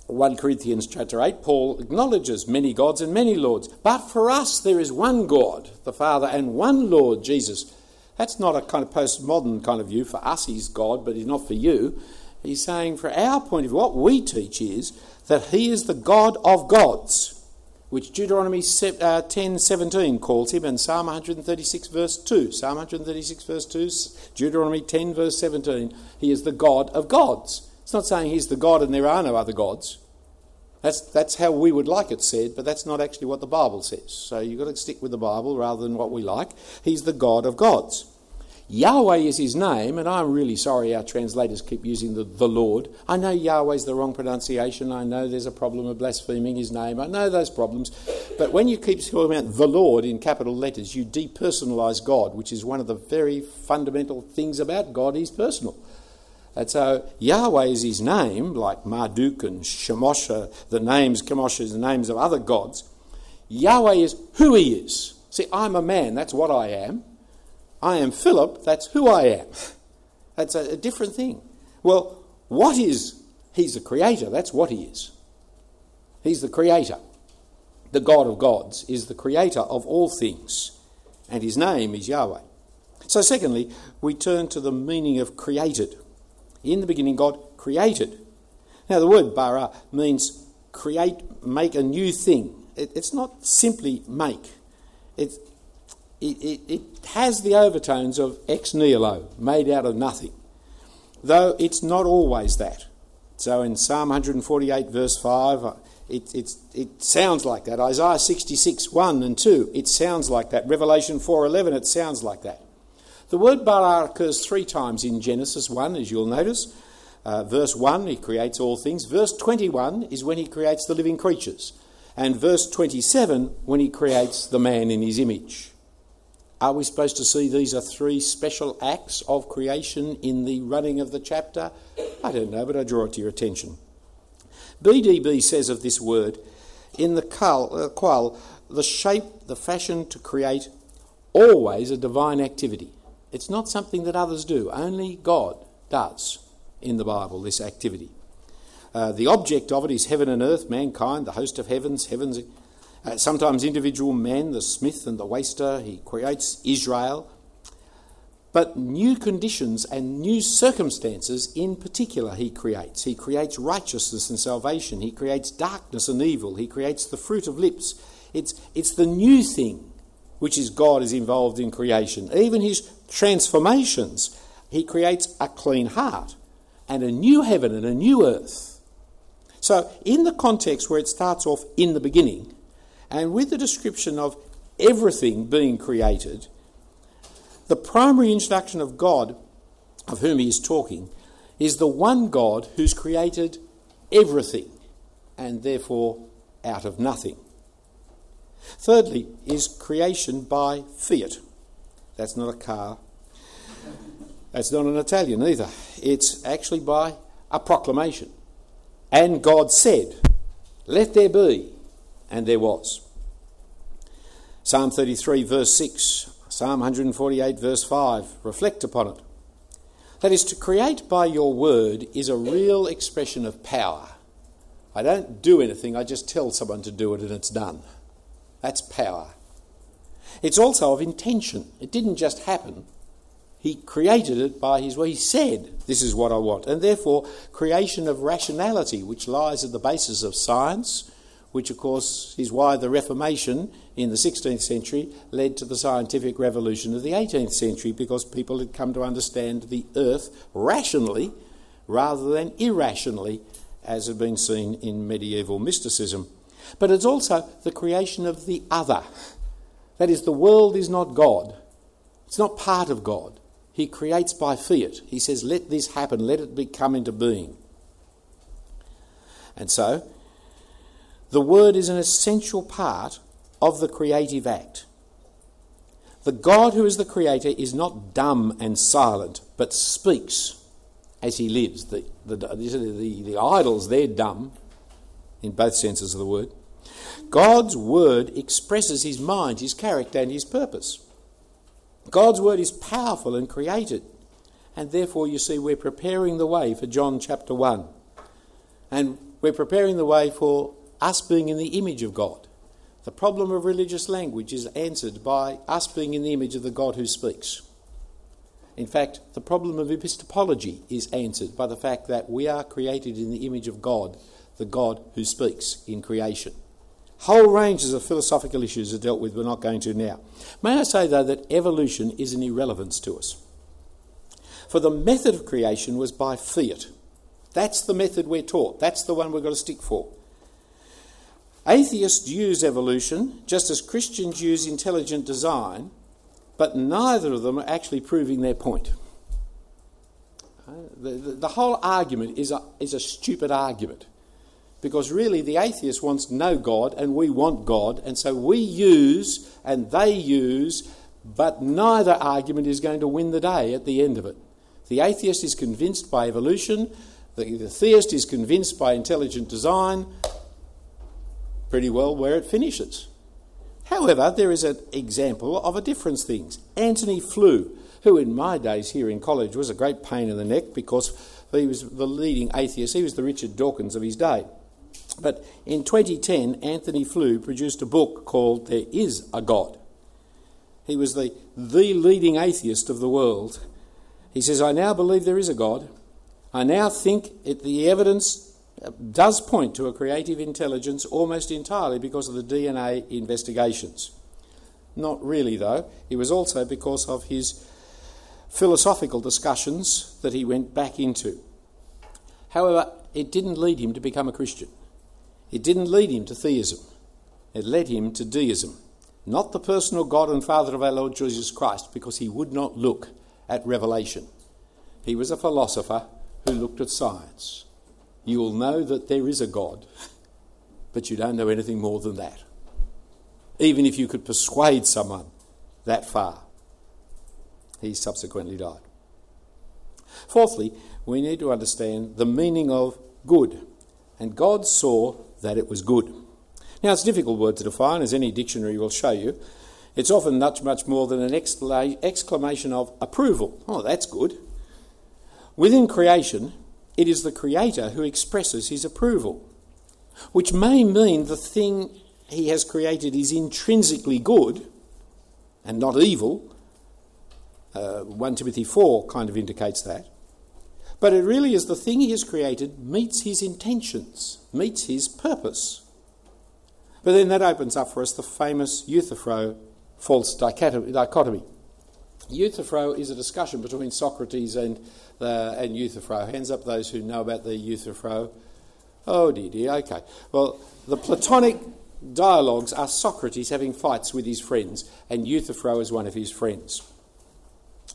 1 Corinthians chapter 8, Paul acknowledges many gods and many lords. But for us, there is one God, the Father, and one Lord, Jesus. That's not a kind of postmodern kind of view. For us, he's God, but he's not for you. He's saying, for our point of view, what we teach is that he is the God of gods. Which Deuteronomy uh, 10 17 calls him, and Psalm 136, verse 2. Psalm 136, verse 2, Deuteronomy 10, verse 17. He is the God of gods. It's not saying he's the God and there are no other gods. That's, that's how we would like it said, but that's not actually what the Bible says. So you've got to stick with the Bible rather than what we like. He's the God of gods. Yahweh is his name, and I'm really sorry our translators keep using the, the Lord. I know Yahweh's the wrong pronunciation. I know there's a problem of blaspheming his name. I know those problems. But when you keep talking about the Lord in capital letters, you depersonalize God, which is one of the very fundamental things about God. He's personal. And so Yahweh is his name, like Marduk and Shemosha, uh, the names, Chemosha the names of other gods. Yahweh is who he is. See, I'm a man, that's what I am. I am Philip, that's who I am. That's a, a different thing. Well, what is He's the creator, that's what He is. He's the creator. The God of gods is the creator of all things, and His name is Yahweh. So, secondly, we turn to the meaning of created. In the beginning, God created. Now, the word bara means create, make a new thing. It, it's not simply make. It, it, it, it has the overtones of ex nihilo, made out of nothing, though it's not always that. So in Psalm 148, verse 5, uh, it, it, it sounds like that. Isaiah 66, 1 and 2, it sounds like that. Revelation 4, 11, it sounds like that. The word bara occurs three times in Genesis 1, as you'll notice. Uh, verse 1, he creates all things. Verse 21 is when he creates the living creatures. And verse 27, when he creates the man in his image. Are we supposed to see these are three special acts of creation in the running of the chapter? I don't know, but I draw it to your attention. BDB says of this word, in the qal, uh, the shape, the fashion to create, always a divine activity. It's not something that others do, only God does in the Bible, this activity. Uh, the object of it is heaven and earth, mankind, the host of heavens, heavens uh, sometimes individual men, the smith and the waster, he creates Israel. But new conditions and new circumstances in particular he creates. He creates righteousness and salvation. He creates darkness and evil. He creates the fruit of lips. It's, it's the new thing which is God is involved in creation. Even his transformations, he creates a clean heart and a new heaven and a new earth. So, in the context where it starts off in the beginning, and with the description of everything being created, the primary introduction of God, of whom he is talking, is the one God who's created everything and therefore out of nothing. Thirdly, is creation by fiat. That's not a car. That's not an Italian either. It's actually by a proclamation. And God said, Let there be, and there was. Psalm 33, verse 6, Psalm 148, verse 5, reflect upon it. That is, to create by your word is a real expression of power. I don't do anything, I just tell someone to do it and it's done. That's power. It's also of intention. It didn't just happen. He created it by his way. He said, This is what I want. And therefore, creation of rationality, which lies at the basis of science, which of course is why the Reformation in the 16th century led to the scientific revolution of the 18th century, because people had come to understand the earth rationally rather than irrationally, as had been seen in medieval mysticism. But it's also the creation of the other. That is, the world is not God, it's not part of God. He creates by fiat. He says, Let this happen, let it come into being. And so, the word is an essential part of the creative act. The God who is the creator is not dumb and silent, but speaks as he lives. The, the, the, the idols, they're dumb in both senses of the word. God's word expresses his mind, his character, and his purpose. God's word is powerful and created. And therefore, you see, we're preparing the way for John chapter 1. And we're preparing the way for us being in the image of God. The problem of religious language is answered by us being in the image of the God who speaks. In fact, the problem of epistemology is answered by the fact that we are created in the image of God, the God who speaks in creation. Whole ranges of philosophical issues are dealt with, we're not going to now. May I say, though, that evolution is an irrelevance to us. For the method of creation was by fiat. That's the method we're taught, that's the one we've got to stick for. Atheists use evolution just as Christians use intelligent design, but neither of them are actually proving their point. Uh, the, the, the whole argument is a, is a stupid argument because really the atheist wants no God and we want God, and so we use and they use, but neither argument is going to win the day at the end of it. The atheist is convinced by evolution, the, the theist is convinced by intelligent design, pretty well where it finishes. However, there is an example of a difference things. Antony Flew, who in my days here in college was a great pain in the neck because he was the leading atheist, he was the Richard Dawkins of his day. But in 2010, Antony Flew produced a book called There Is a God. He was the, the leading atheist of the world. He says, I now believe there is a God. I now think it, the evidence does point to a creative intelligence almost entirely because of the DNA investigations. Not really, though. It was also because of his philosophical discussions that he went back into. However, it didn't lead him to become a Christian. It didn't lead him to theism, it led him to deism. Not the personal God and Father of our Lord Jesus Christ, because he would not look at revelation. He was a philosopher who looked at science. You will know that there is a God, but you don't know anything more than that. Even if you could persuade someone that far. He subsequently died. Fourthly, we need to understand the meaning of good. And God saw that it was good. Now, it's a difficult word to define, as any dictionary will show you. It's often much, much more than an exclamation of approval. Oh, that's good. Within creation, it is the Creator who expresses his approval, which may mean the thing he has created is intrinsically good and not evil. Uh, 1 Timothy 4 kind of indicates that. But it really is the thing he has created meets his intentions, meets his purpose. But then that opens up for us the famous Euthyphro false dichotomy. Euthyphro is a discussion between Socrates and, uh, and Euthyphro. Hands up those who know about the Euthyphro. Oh dear, dear, okay. Well, the Platonic dialogues are Socrates having fights with his friends, and Euthyphro is one of his friends.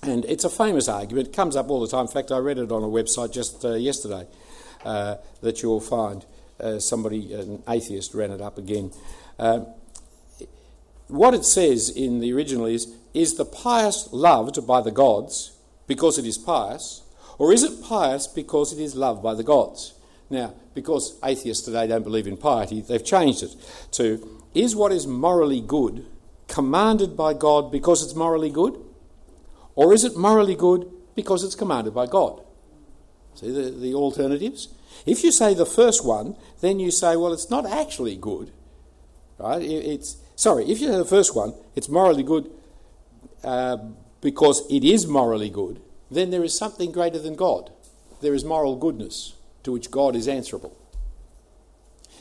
And it's a famous argument, it comes up all the time. In fact, I read it on a website just uh, yesterday uh, that you'll find. Uh, somebody, an atheist, ran it up again. Uh, what it says in the original is Is the pious loved by the gods because it is pious, or is it pious because it is loved by the gods? Now, because atheists today don't believe in piety, they've changed it to Is what is morally good commanded by God because it's morally good? Or is it morally good because it's commanded by God? See the, the alternatives? If you say the first one, then you say, well, it's not actually good. Right? It's sorry. If you say the first one, it's morally good uh, because it is morally good. Then there is something greater than God. There is moral goodness to which God is answerable.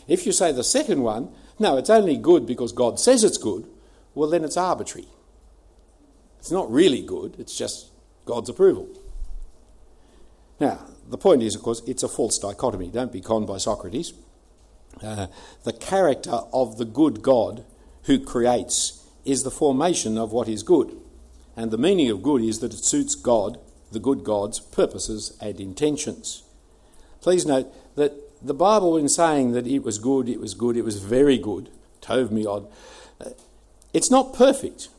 If you say the second one, no, it's only good because God says it's good. Well, then it's arbitrary. It's not really good, it's just God's approval. Now, the point is, of course, it's a false dichotomy. Don't be conned by Socrates. Uh, the character of the good God who creates is the formation of what is good. And the meaning of good is that it suits God, the good God's purposes and intentions. Please note that the Bible, in saying that it was good, it was good, it was very good, tov miod, uh, it's not perfect.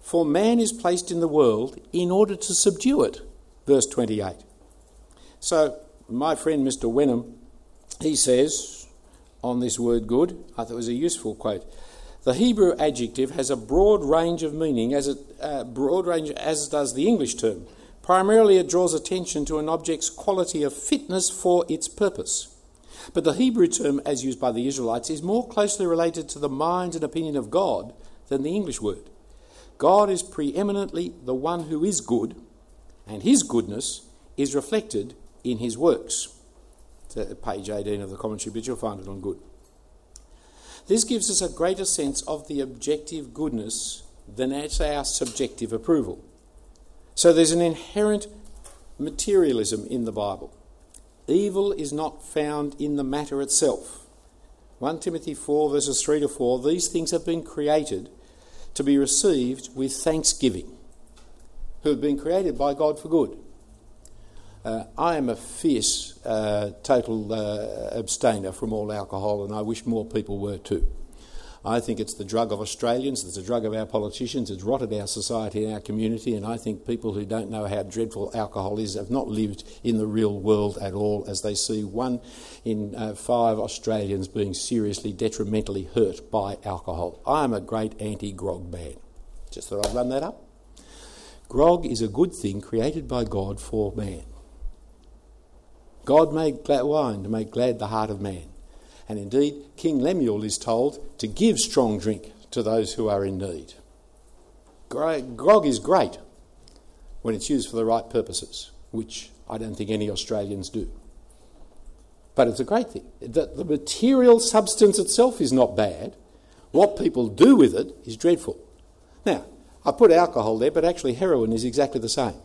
For man is placed in the world in order to subdue it. Verse 28. So, my friend Mr. Wenham, he says on this word good, I thought it was a useful quote. The Hebrew adjective has a broad range of meaning, as it, uh, broad range as does the English term. Primarily, it draws attention to an object's quality of fitness for its purpose. But the Hebrew term, as used by the Israelites, is more closely related to the mind and opinion of God than the English word. God is preeminently the one who is good, and his goodness is reflected in his works. page 18 of the commentary, but you'll find it on good. This gives us a greater sense of the objective goodness than as our subjective approval. So there's an inherent materialism in the Bible. Evil is not found in the matter itself. 1 Timothy 4, verses 3 to 4 these things have been created to be received with thanksgiving, who have been created by God for good. Uh, I am a fierce, uh, total uh, abstainer from all alcohol, and I wish more people were too. I think it's the drug of Australians, it's the drug of our politicians, it's rotted our society and our community, and I think people who don't know how dreadful alcohol is have not lived in the real world at all as they see one in uh, five Australians being seriously detrimentally hurt by alcohol. I am a great anti grog man. Just thought I'd run that up. Grog is a good thing created by God for man. God made wine to make glad the heart of man. And indeed, King Lemuel is told to give strong drink to those who are in need. Grog is great when it's used for the right purposes, which I don't think any Australians do. But it's a great thing. The, the material substance itself is not bad. What people do with it is dreadful. Now, I put alcohol there, but actually, heroin is exactly the same.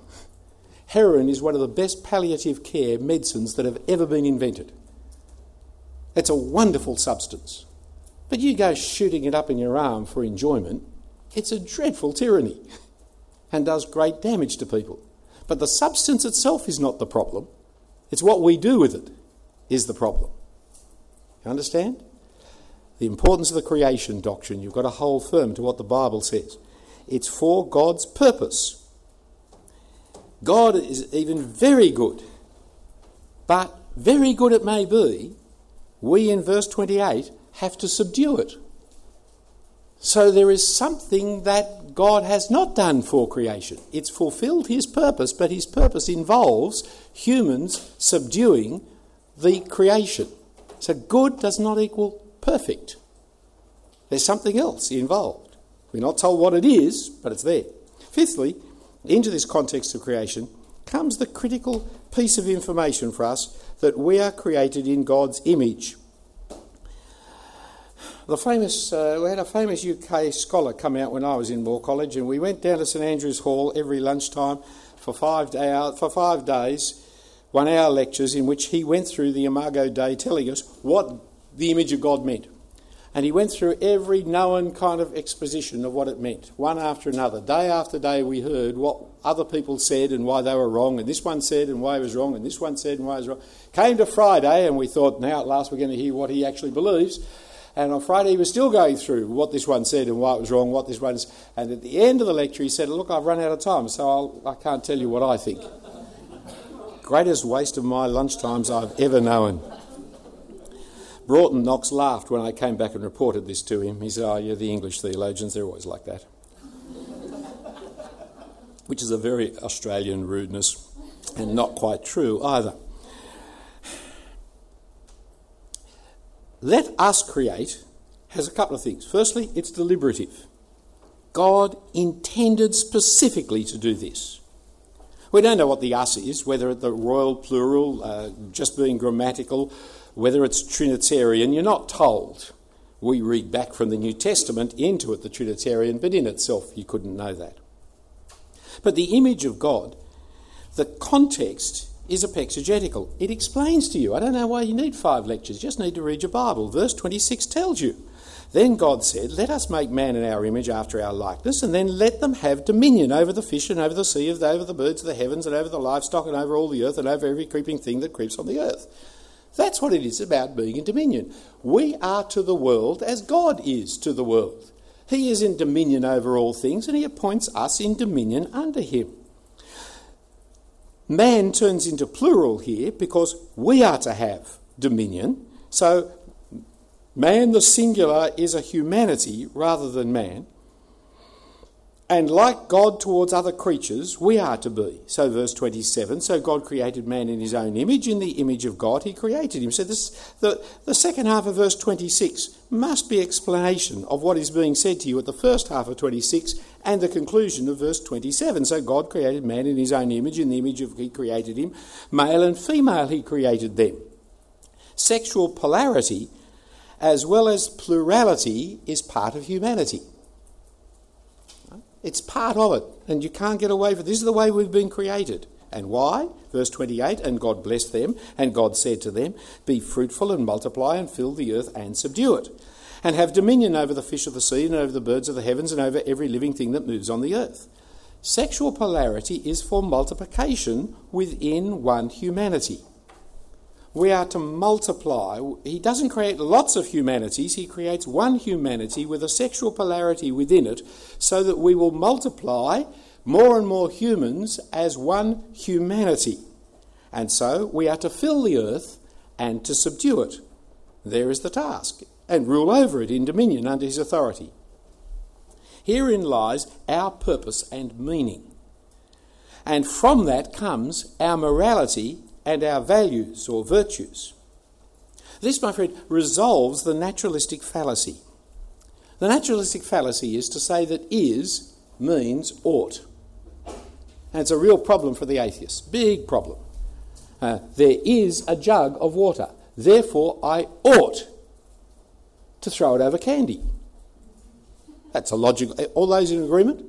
Heroin is one of the best palliative care medicines that have ever been invented. It's a wonderful substance. But you go shooting it up in your arm for enjoyment, it's a dreadful tyranny and does great damage to people. But the substance itself is not the problem. It's what we do with it is the problem. You understand? The importance of the creation doctrine, you've got to hold firm to what the Bible says. It's for God's purpose. God is even very good, but very good it may be, we in verse 28 have to subdue it. So there is something that God has not done for creation. It's fulfilled his purpose, but his purpose involves humans subduing the creation. So good does not equal perfect. There's something else involved. We're not told what it is, but it's there. Fifthly, into this context of creation comes the critical piece of information for us that we are created in God's image. The famous, uh, we had a famous UK scholar come out when I was in Moore College, and we went down to St Andrew's Hall every lunchtime for five, for five days, one hour lectures in which he went through the Imago Dei telling us what the image of God meant. And he went through every known kind of exposition of what it meant, one after another. Day after day, we heard what other people said and why they were wrong, and this one said and why he was wrong, and this one said and why he was wrong. Came to Friday, and we thought, now at last we're going to hear what he actually believes. And on Friday, he was still going through what this one said and why it was wrong, what this one's. And at the end of the lecture, he said, Look, I've run out of time, so I'll, I can not tell you what I think. Greatest waste of my lunchtimes I've ever known. Broughton Knox laughed when I came back and reported this to him. He said, Oh, you're the English theologians, they're always like that. Which is a very Australian rudeness and not quite true either. Let us create has a couple of things. Firstly, it's deliberative. God intended specifically to do this. We don't know what the us is, whether it's the royal plural, uh, just being grammatical, whether it's Trinitarian, you're not told. We read back from the New Testament into it, the Trinitarian, but in itself you couldn't know that. But the image of God, the context is epexegetical. It explains to you. I don't know why you need five lectures, you just need to read your Bible. Verse 26 tells you. Then God said, Let us make man in our image after our likeness, and then let them have dominion over the fish and over the sea, and over the birds of the heavens, and over the livestock, and over all the earth, and over every creeping thing that creeps on the earth. That's what it is about being in dominion. We are to the world as God is to the world. He is in dominion over all things, and He appoints us in dominion under Him. Man turns into plural here because we are to have dominion. So, man, the singular, is a humanity rather than man. And like God towards other creatures, we are to be. So, verse 27 so God created man in his own image. In the image of God, he created him. So, this, the, the second half of verse 26 must be explanation of what is being said to you at the first half of 26 and the conclusion of verse 27. So, God created man in his own image. In the image of he created him. Male and female, he created them. Sexual polarity as well as plurality, is part of humanity. It's part of it, and you can't get away from it. This is the way we've been created. And why? Verse 28 And God blessed them, and God said to them, Be fruitful and multiply, and fill the earth and subdue it, and have dominion over the fish of the sea, and over the birds of the heavens, and over every living thing that moves on the earth. Sexual polarity is for multiplication within one humanity we are to multiply. He doesn't create lots of humanities, he creates one humanity with a sexual polarity within it so that we will multiply more and more humans as one humanity. And so we are to fill the earth and to subdue it. There is the task, and rule over it in dominion under his authority. Herein lies our purpose and meaning. And from that comes our morality and our values or virtues. This, my friend, resolves the naturalistic fallacy. The naturalistic fallacy is to say that is means ought. And it's a real problem for the atheist. Big problem. Uh, there is a jug of water. Therefore, I ought to throw it over candy. That's a logical. All those in agreement?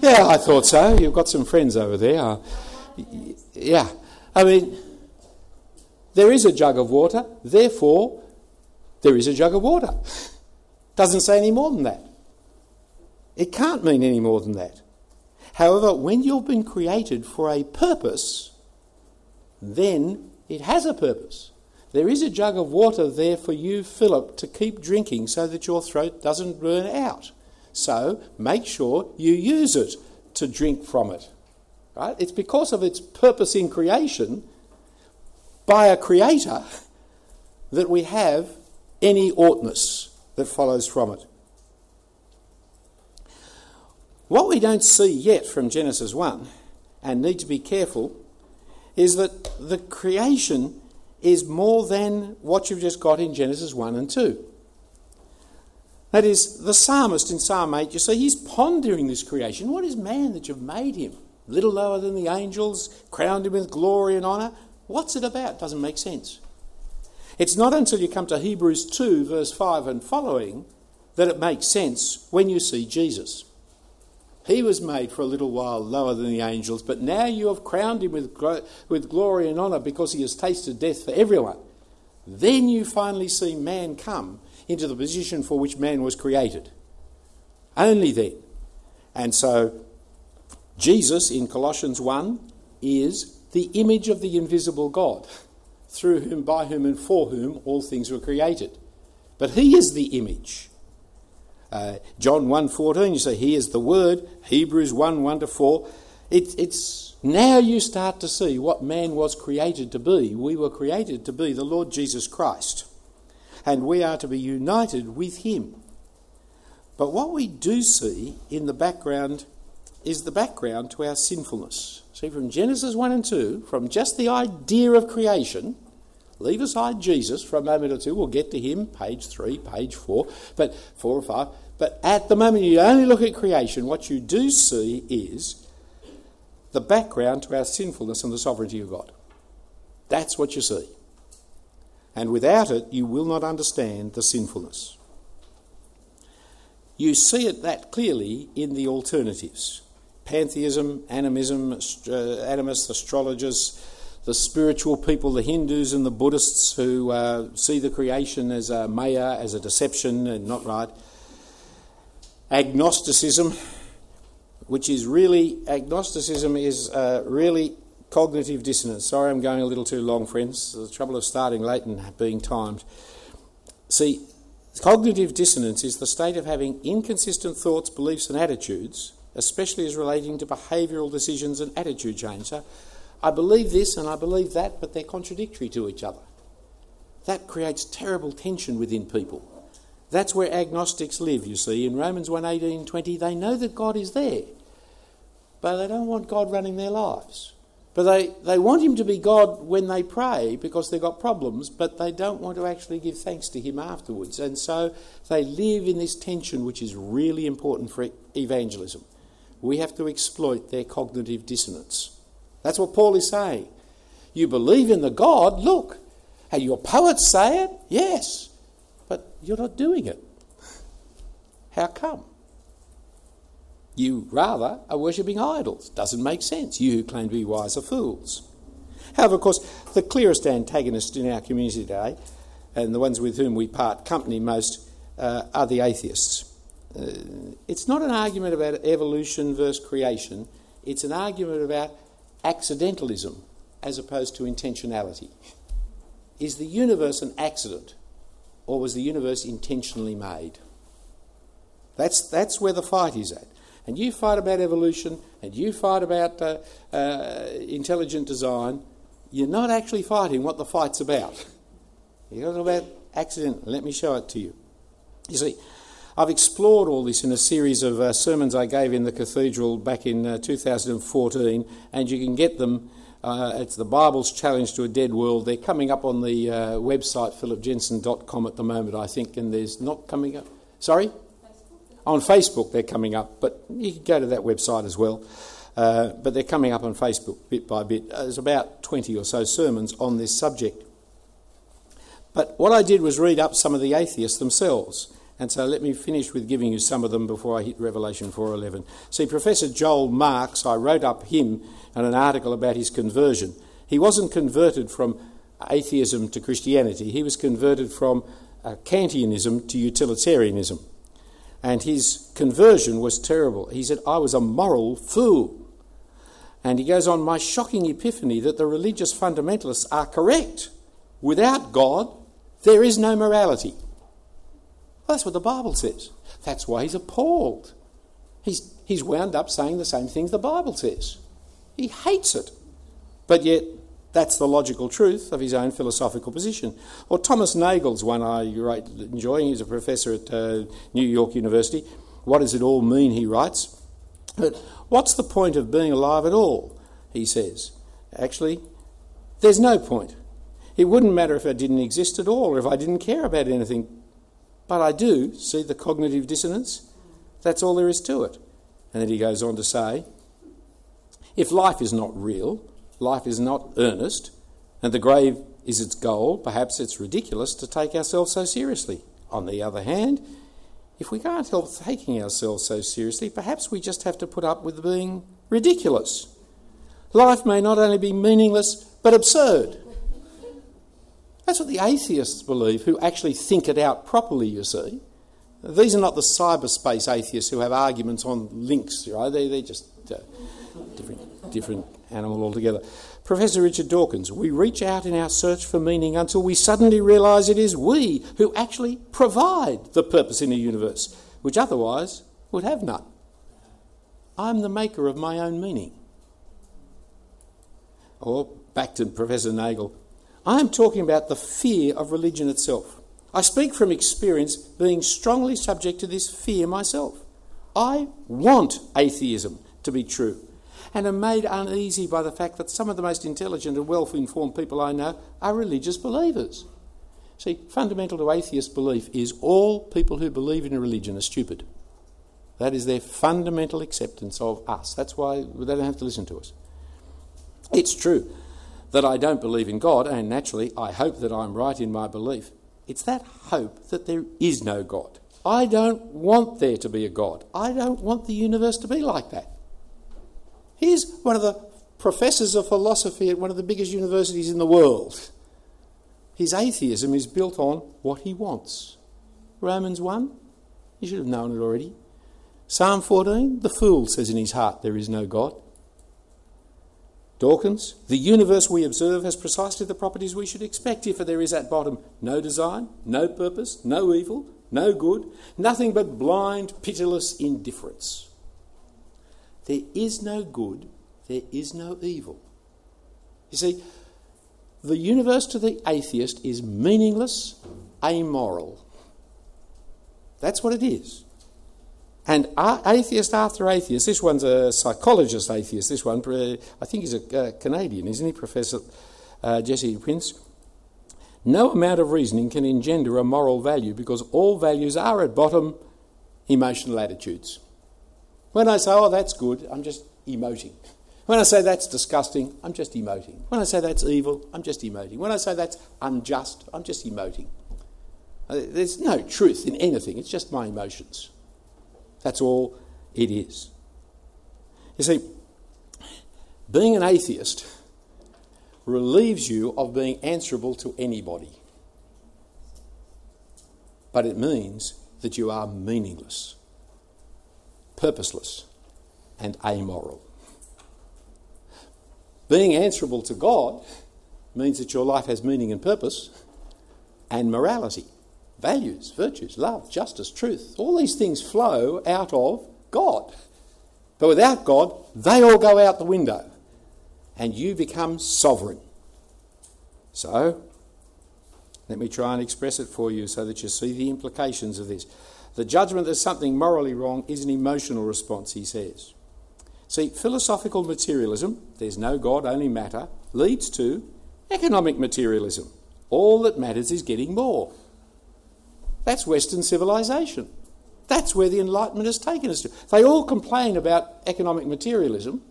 Yeah, I thought so. You've got some friends over there. Uh, yeah. I mean, there is a jug of water, therefore, there is a jug of water. Doesn't say any more than that. It can't mean any more than that. However, when you've been created for a purpose, then it has a purpose. There is a jug of water there for you, Philip, to keep drinking so that your throat doesn't burn out. So make sure you use it to drink from it. Right? It's because of its purpose in creation by a creator that we have any oughtness that follows from it. What we don't see yet from Genesis 1 and need to be careful is that the creation is more than what you've just got in Genesis 1 and 2. That is, the psalmist in Psalm 8, you see, he's pondering this creation. What is man that you've made him? Little lower than the angels, crowned him with glory and honour. What's it about? Doesn't make sense. It's not until you come to Hebrews 2, verse 5 and following, that it makes sense when you see Jesus. He was made for a little while lower than the angels, but now you have crowned him with, with glory and honour because he has tasted death for everyone. Then you finally see man come into the position for which man was created. Only then. And so, Jesus in Colossians 1 is the image of the invisible God, through whom, by whom, and for whom all things were created. But he is the image. Uh, John 1.14, you say, he is the word. Hebrews 1, 1 to 4. It, it's now you start to see what man was created to be. We were created to be the Lord Jesus Christ. And we are to be united with him. But what we do see in the background is the background to our sinfulness. See, from Genesis 1 and 2, from just the idea of creation, leave aside Jesus for a moment or two, we'll get to him, page 3, page 4, but 4 or 5. But at the moment you only look at creation, what you do see is the background to our sinfulness and the sovereignty of God. That's what you see. And without it, you will not understand the sinfulness. You see it that clearly in the alternatives pantheism, animism, uh, animists, astrologers, the spiritual people, the Hindus and the Buddhists who uh, see the creation as a maya, as a deception and not right. Agnosticism, which is really, agnosticism is uh, really cognitive dissonance. Sorry, I'm going a little too long, friends. The trouble of starting late and being timed. See, cognitive dissonance is the state of having inconsistent thoughts, beliefs, and attitudes especially as relating to behavioural decisions and attitude change. So I believe this and I believe that, but they're contradictory to each other. That creates terrible tension within people. That's where agnostics live, you see. In Romans 1 18 20, they know that God is there, but they don't want God running their lives. But they, they want Him to be God when they pray because they've got problems, but they don't want to actually give thanks to Him afterwards. And so they live in this tension, which is really important for evangelism we have to exploit their cognitive dissonance. That's what Paul is saying. You believe in the God, look. And your poets say it? Yes. But you're not doing it. How come? You rather are worshipping idols. Doesn't make sense. You who claim to be wise are fools. However, of course, the clearest antagonist in our community today, and the ones with whom we part company most, uh, are the atheists. Uh, it's not an argument about evolution versus creation, it's an argument about accidentalism as opposed to intentionality. Is the universe an accident, or was the universe intentionally made? That's, that's where the fight is at. And you fight about evolution, and you fight about uh, uh, intelligent design, you're not actually fighting what the fight's about. You're talking about accident. Let me show it to you. You see, I've explored all this in a series of uh, sermons I gave in the cathedral back in uh, 2014, and you can get them. Uh, it's the Bible's Challenge to a Dead World. They're coming up on the uh, website phillipjensen.com at the moment, I think, and there's not coming up. Sorry? Facebook. On Facebook, they're coming up, but you can go to that website as well. Uh, but they're coming up on Facebook bit by bit. Uh, there's about 20 or so sermons on this subject. But what I did was read up some of the atheists themselves. And so let me finish with giving you some of them before I hit Revelation 4:11. See, Professor Joel Marks, I wrote up him and an article about his conversion. He wasn't converted from atheism to Christianity. He was converted from uh, Kantianism to utilitarianism. And his conversion was terrible. He said, I was a moral fool. And he goes on, My shocking epiphany that the religious fundamentalists are correct. Without God, there is no morality. Well, that's what the Bible says. That's why he's appalled. He's, he's wound up saying the same things the Bible says. He hates it. But yet, that's the logical truth of his own philosophical position. Or Thomas Nagel's one I enjoy. He's a professor at uh, New York University. What does it all mean, he writes. But what's the point of being alive at all? He says. Actually, there's no point. It wouldn't matter if I didn't exist at all or if I didn't care about anything. But I do see the cognitive dissonance. That's all there is to it. And then he goes on to say if life is not real, life is not earnest, and the grave is its goal, perhaps it's ridiculous to take ourselves so seriously. On the other hand, if we can't help taking ourselves so seriously, perhaps we just have to put up with being ridiculous. Life may not only be meaningless, but absurd. That's what the atheists believe, who actually think it out properly, you see. These are not the cyberspace atheists who have arguments on links, right? They're, they're just uh, different, different animal altogether. Professor Richard Dawkins, we reach out in our search for meaning until we suddenly realise it is we who actually provide the purpose in the universe, which otherwise would have none. I'm the maker of my own meaning. Or back to Professor Nagel, I am talking about the fear of religion itself. I speak from experience, being strongly subject to this fear myself. I want atheism to be true and am made uneasy by the fact that some of the most intelligent and well informed people I know are religious believers. See, fundamental to atheist belief is all people who believe in a religion are stupid. That is their fundamental acceptance of us. That's why they don't have to listen to us. It's true that I don't believe in God, and naturally, I hope that I'm right in my belief. It's that hope that there is no God. I don't want there to be a God. I don't want the universe to be like that. He's one of the professors of philosophy at one of the biggest universities in the world. His atheism is built on what he wants. Romans 1, you should have known it already. Psalm 14, the fool says in his heart, There is no God. Dawkins, the universe we observe has precisely the properties we should expect if there is at bottom no design, no purpose, no evil, no good, nothing but blind, pitiless indifference. There is no good, there is no evil. You see, the universe to the atheist is meaningless, amoral. That's what it is. And atheist after atheist, this one's a psychologist atheist, this one, I think he's a Canadian, isn't he, Professor uh, Jesse Prinz? No amount of reasoning can engender a moral value because all values are at bottom emotional attitudes. When I say, oh, that's good, I'm just emoting. When I say that's disgusting, I'm just emoting. When I say that's evil, I'm just emoting. When I say that's unjust, I'm just emoting. Uh, there's no truth in anything, it's just my emotions. That's all it is. You see, being an atheist relieves you of being answerable to anybody. But it means that you are meaningless, purposeless, and amoral. Being answerable to God means that your life has meaning and purpose and morality, values, virtues, love, justice, truth. All these things flow out of God. But without God, they all go out the window and you become sovereign. So, let me try and express it for you so that you see the implications of this. The judgment that something morally wrong is an emotional response, he says. See, philosophical materialism, there's no God, only matter, leads to economic materialism. All that matters is getting more. That's Western civilization. That's where the Enlightenment has taken us to. They all complain about economic materialism,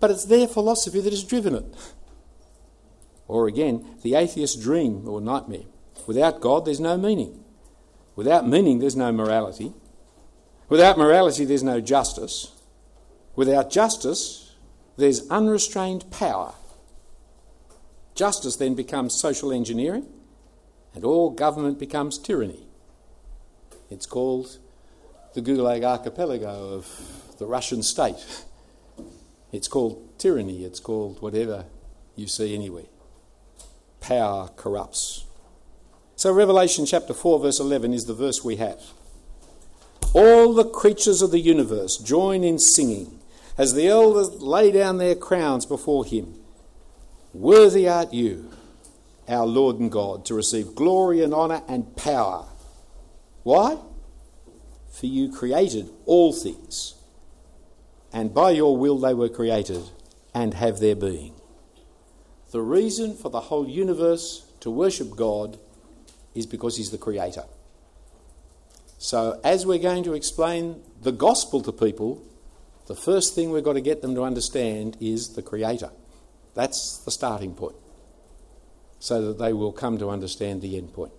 but it's their philosophy that has driven it. Or again, the atheist dream or nightmare. Without God, there's no meaning. Without meaning, there's no morality. Without morality, there's no justice. Without justice, there's unrestrained power. Justice then becomes social engineering, and all government becomes tyranny. It's called the Gulag Archipelago of the Russian state. It's called tyranny, it's called whatever you see anywhere. Power corrupts. So, Revelation chapter 4, verse 11 is the verse we have. All the creatures of the universe join in singing as the elders lay down their crowns before him. Worthy art you, our Lord and God, to receive glory and honour and power. Why? For you created all things, and by your will they were created and have their being. The reason for the whole universe to worship God is because He's the Creator. So, as we're going to explain the gospel to people, the first thing we've got to get them to understand is the Creator. That's the starting point, so that they will come to understand the end point.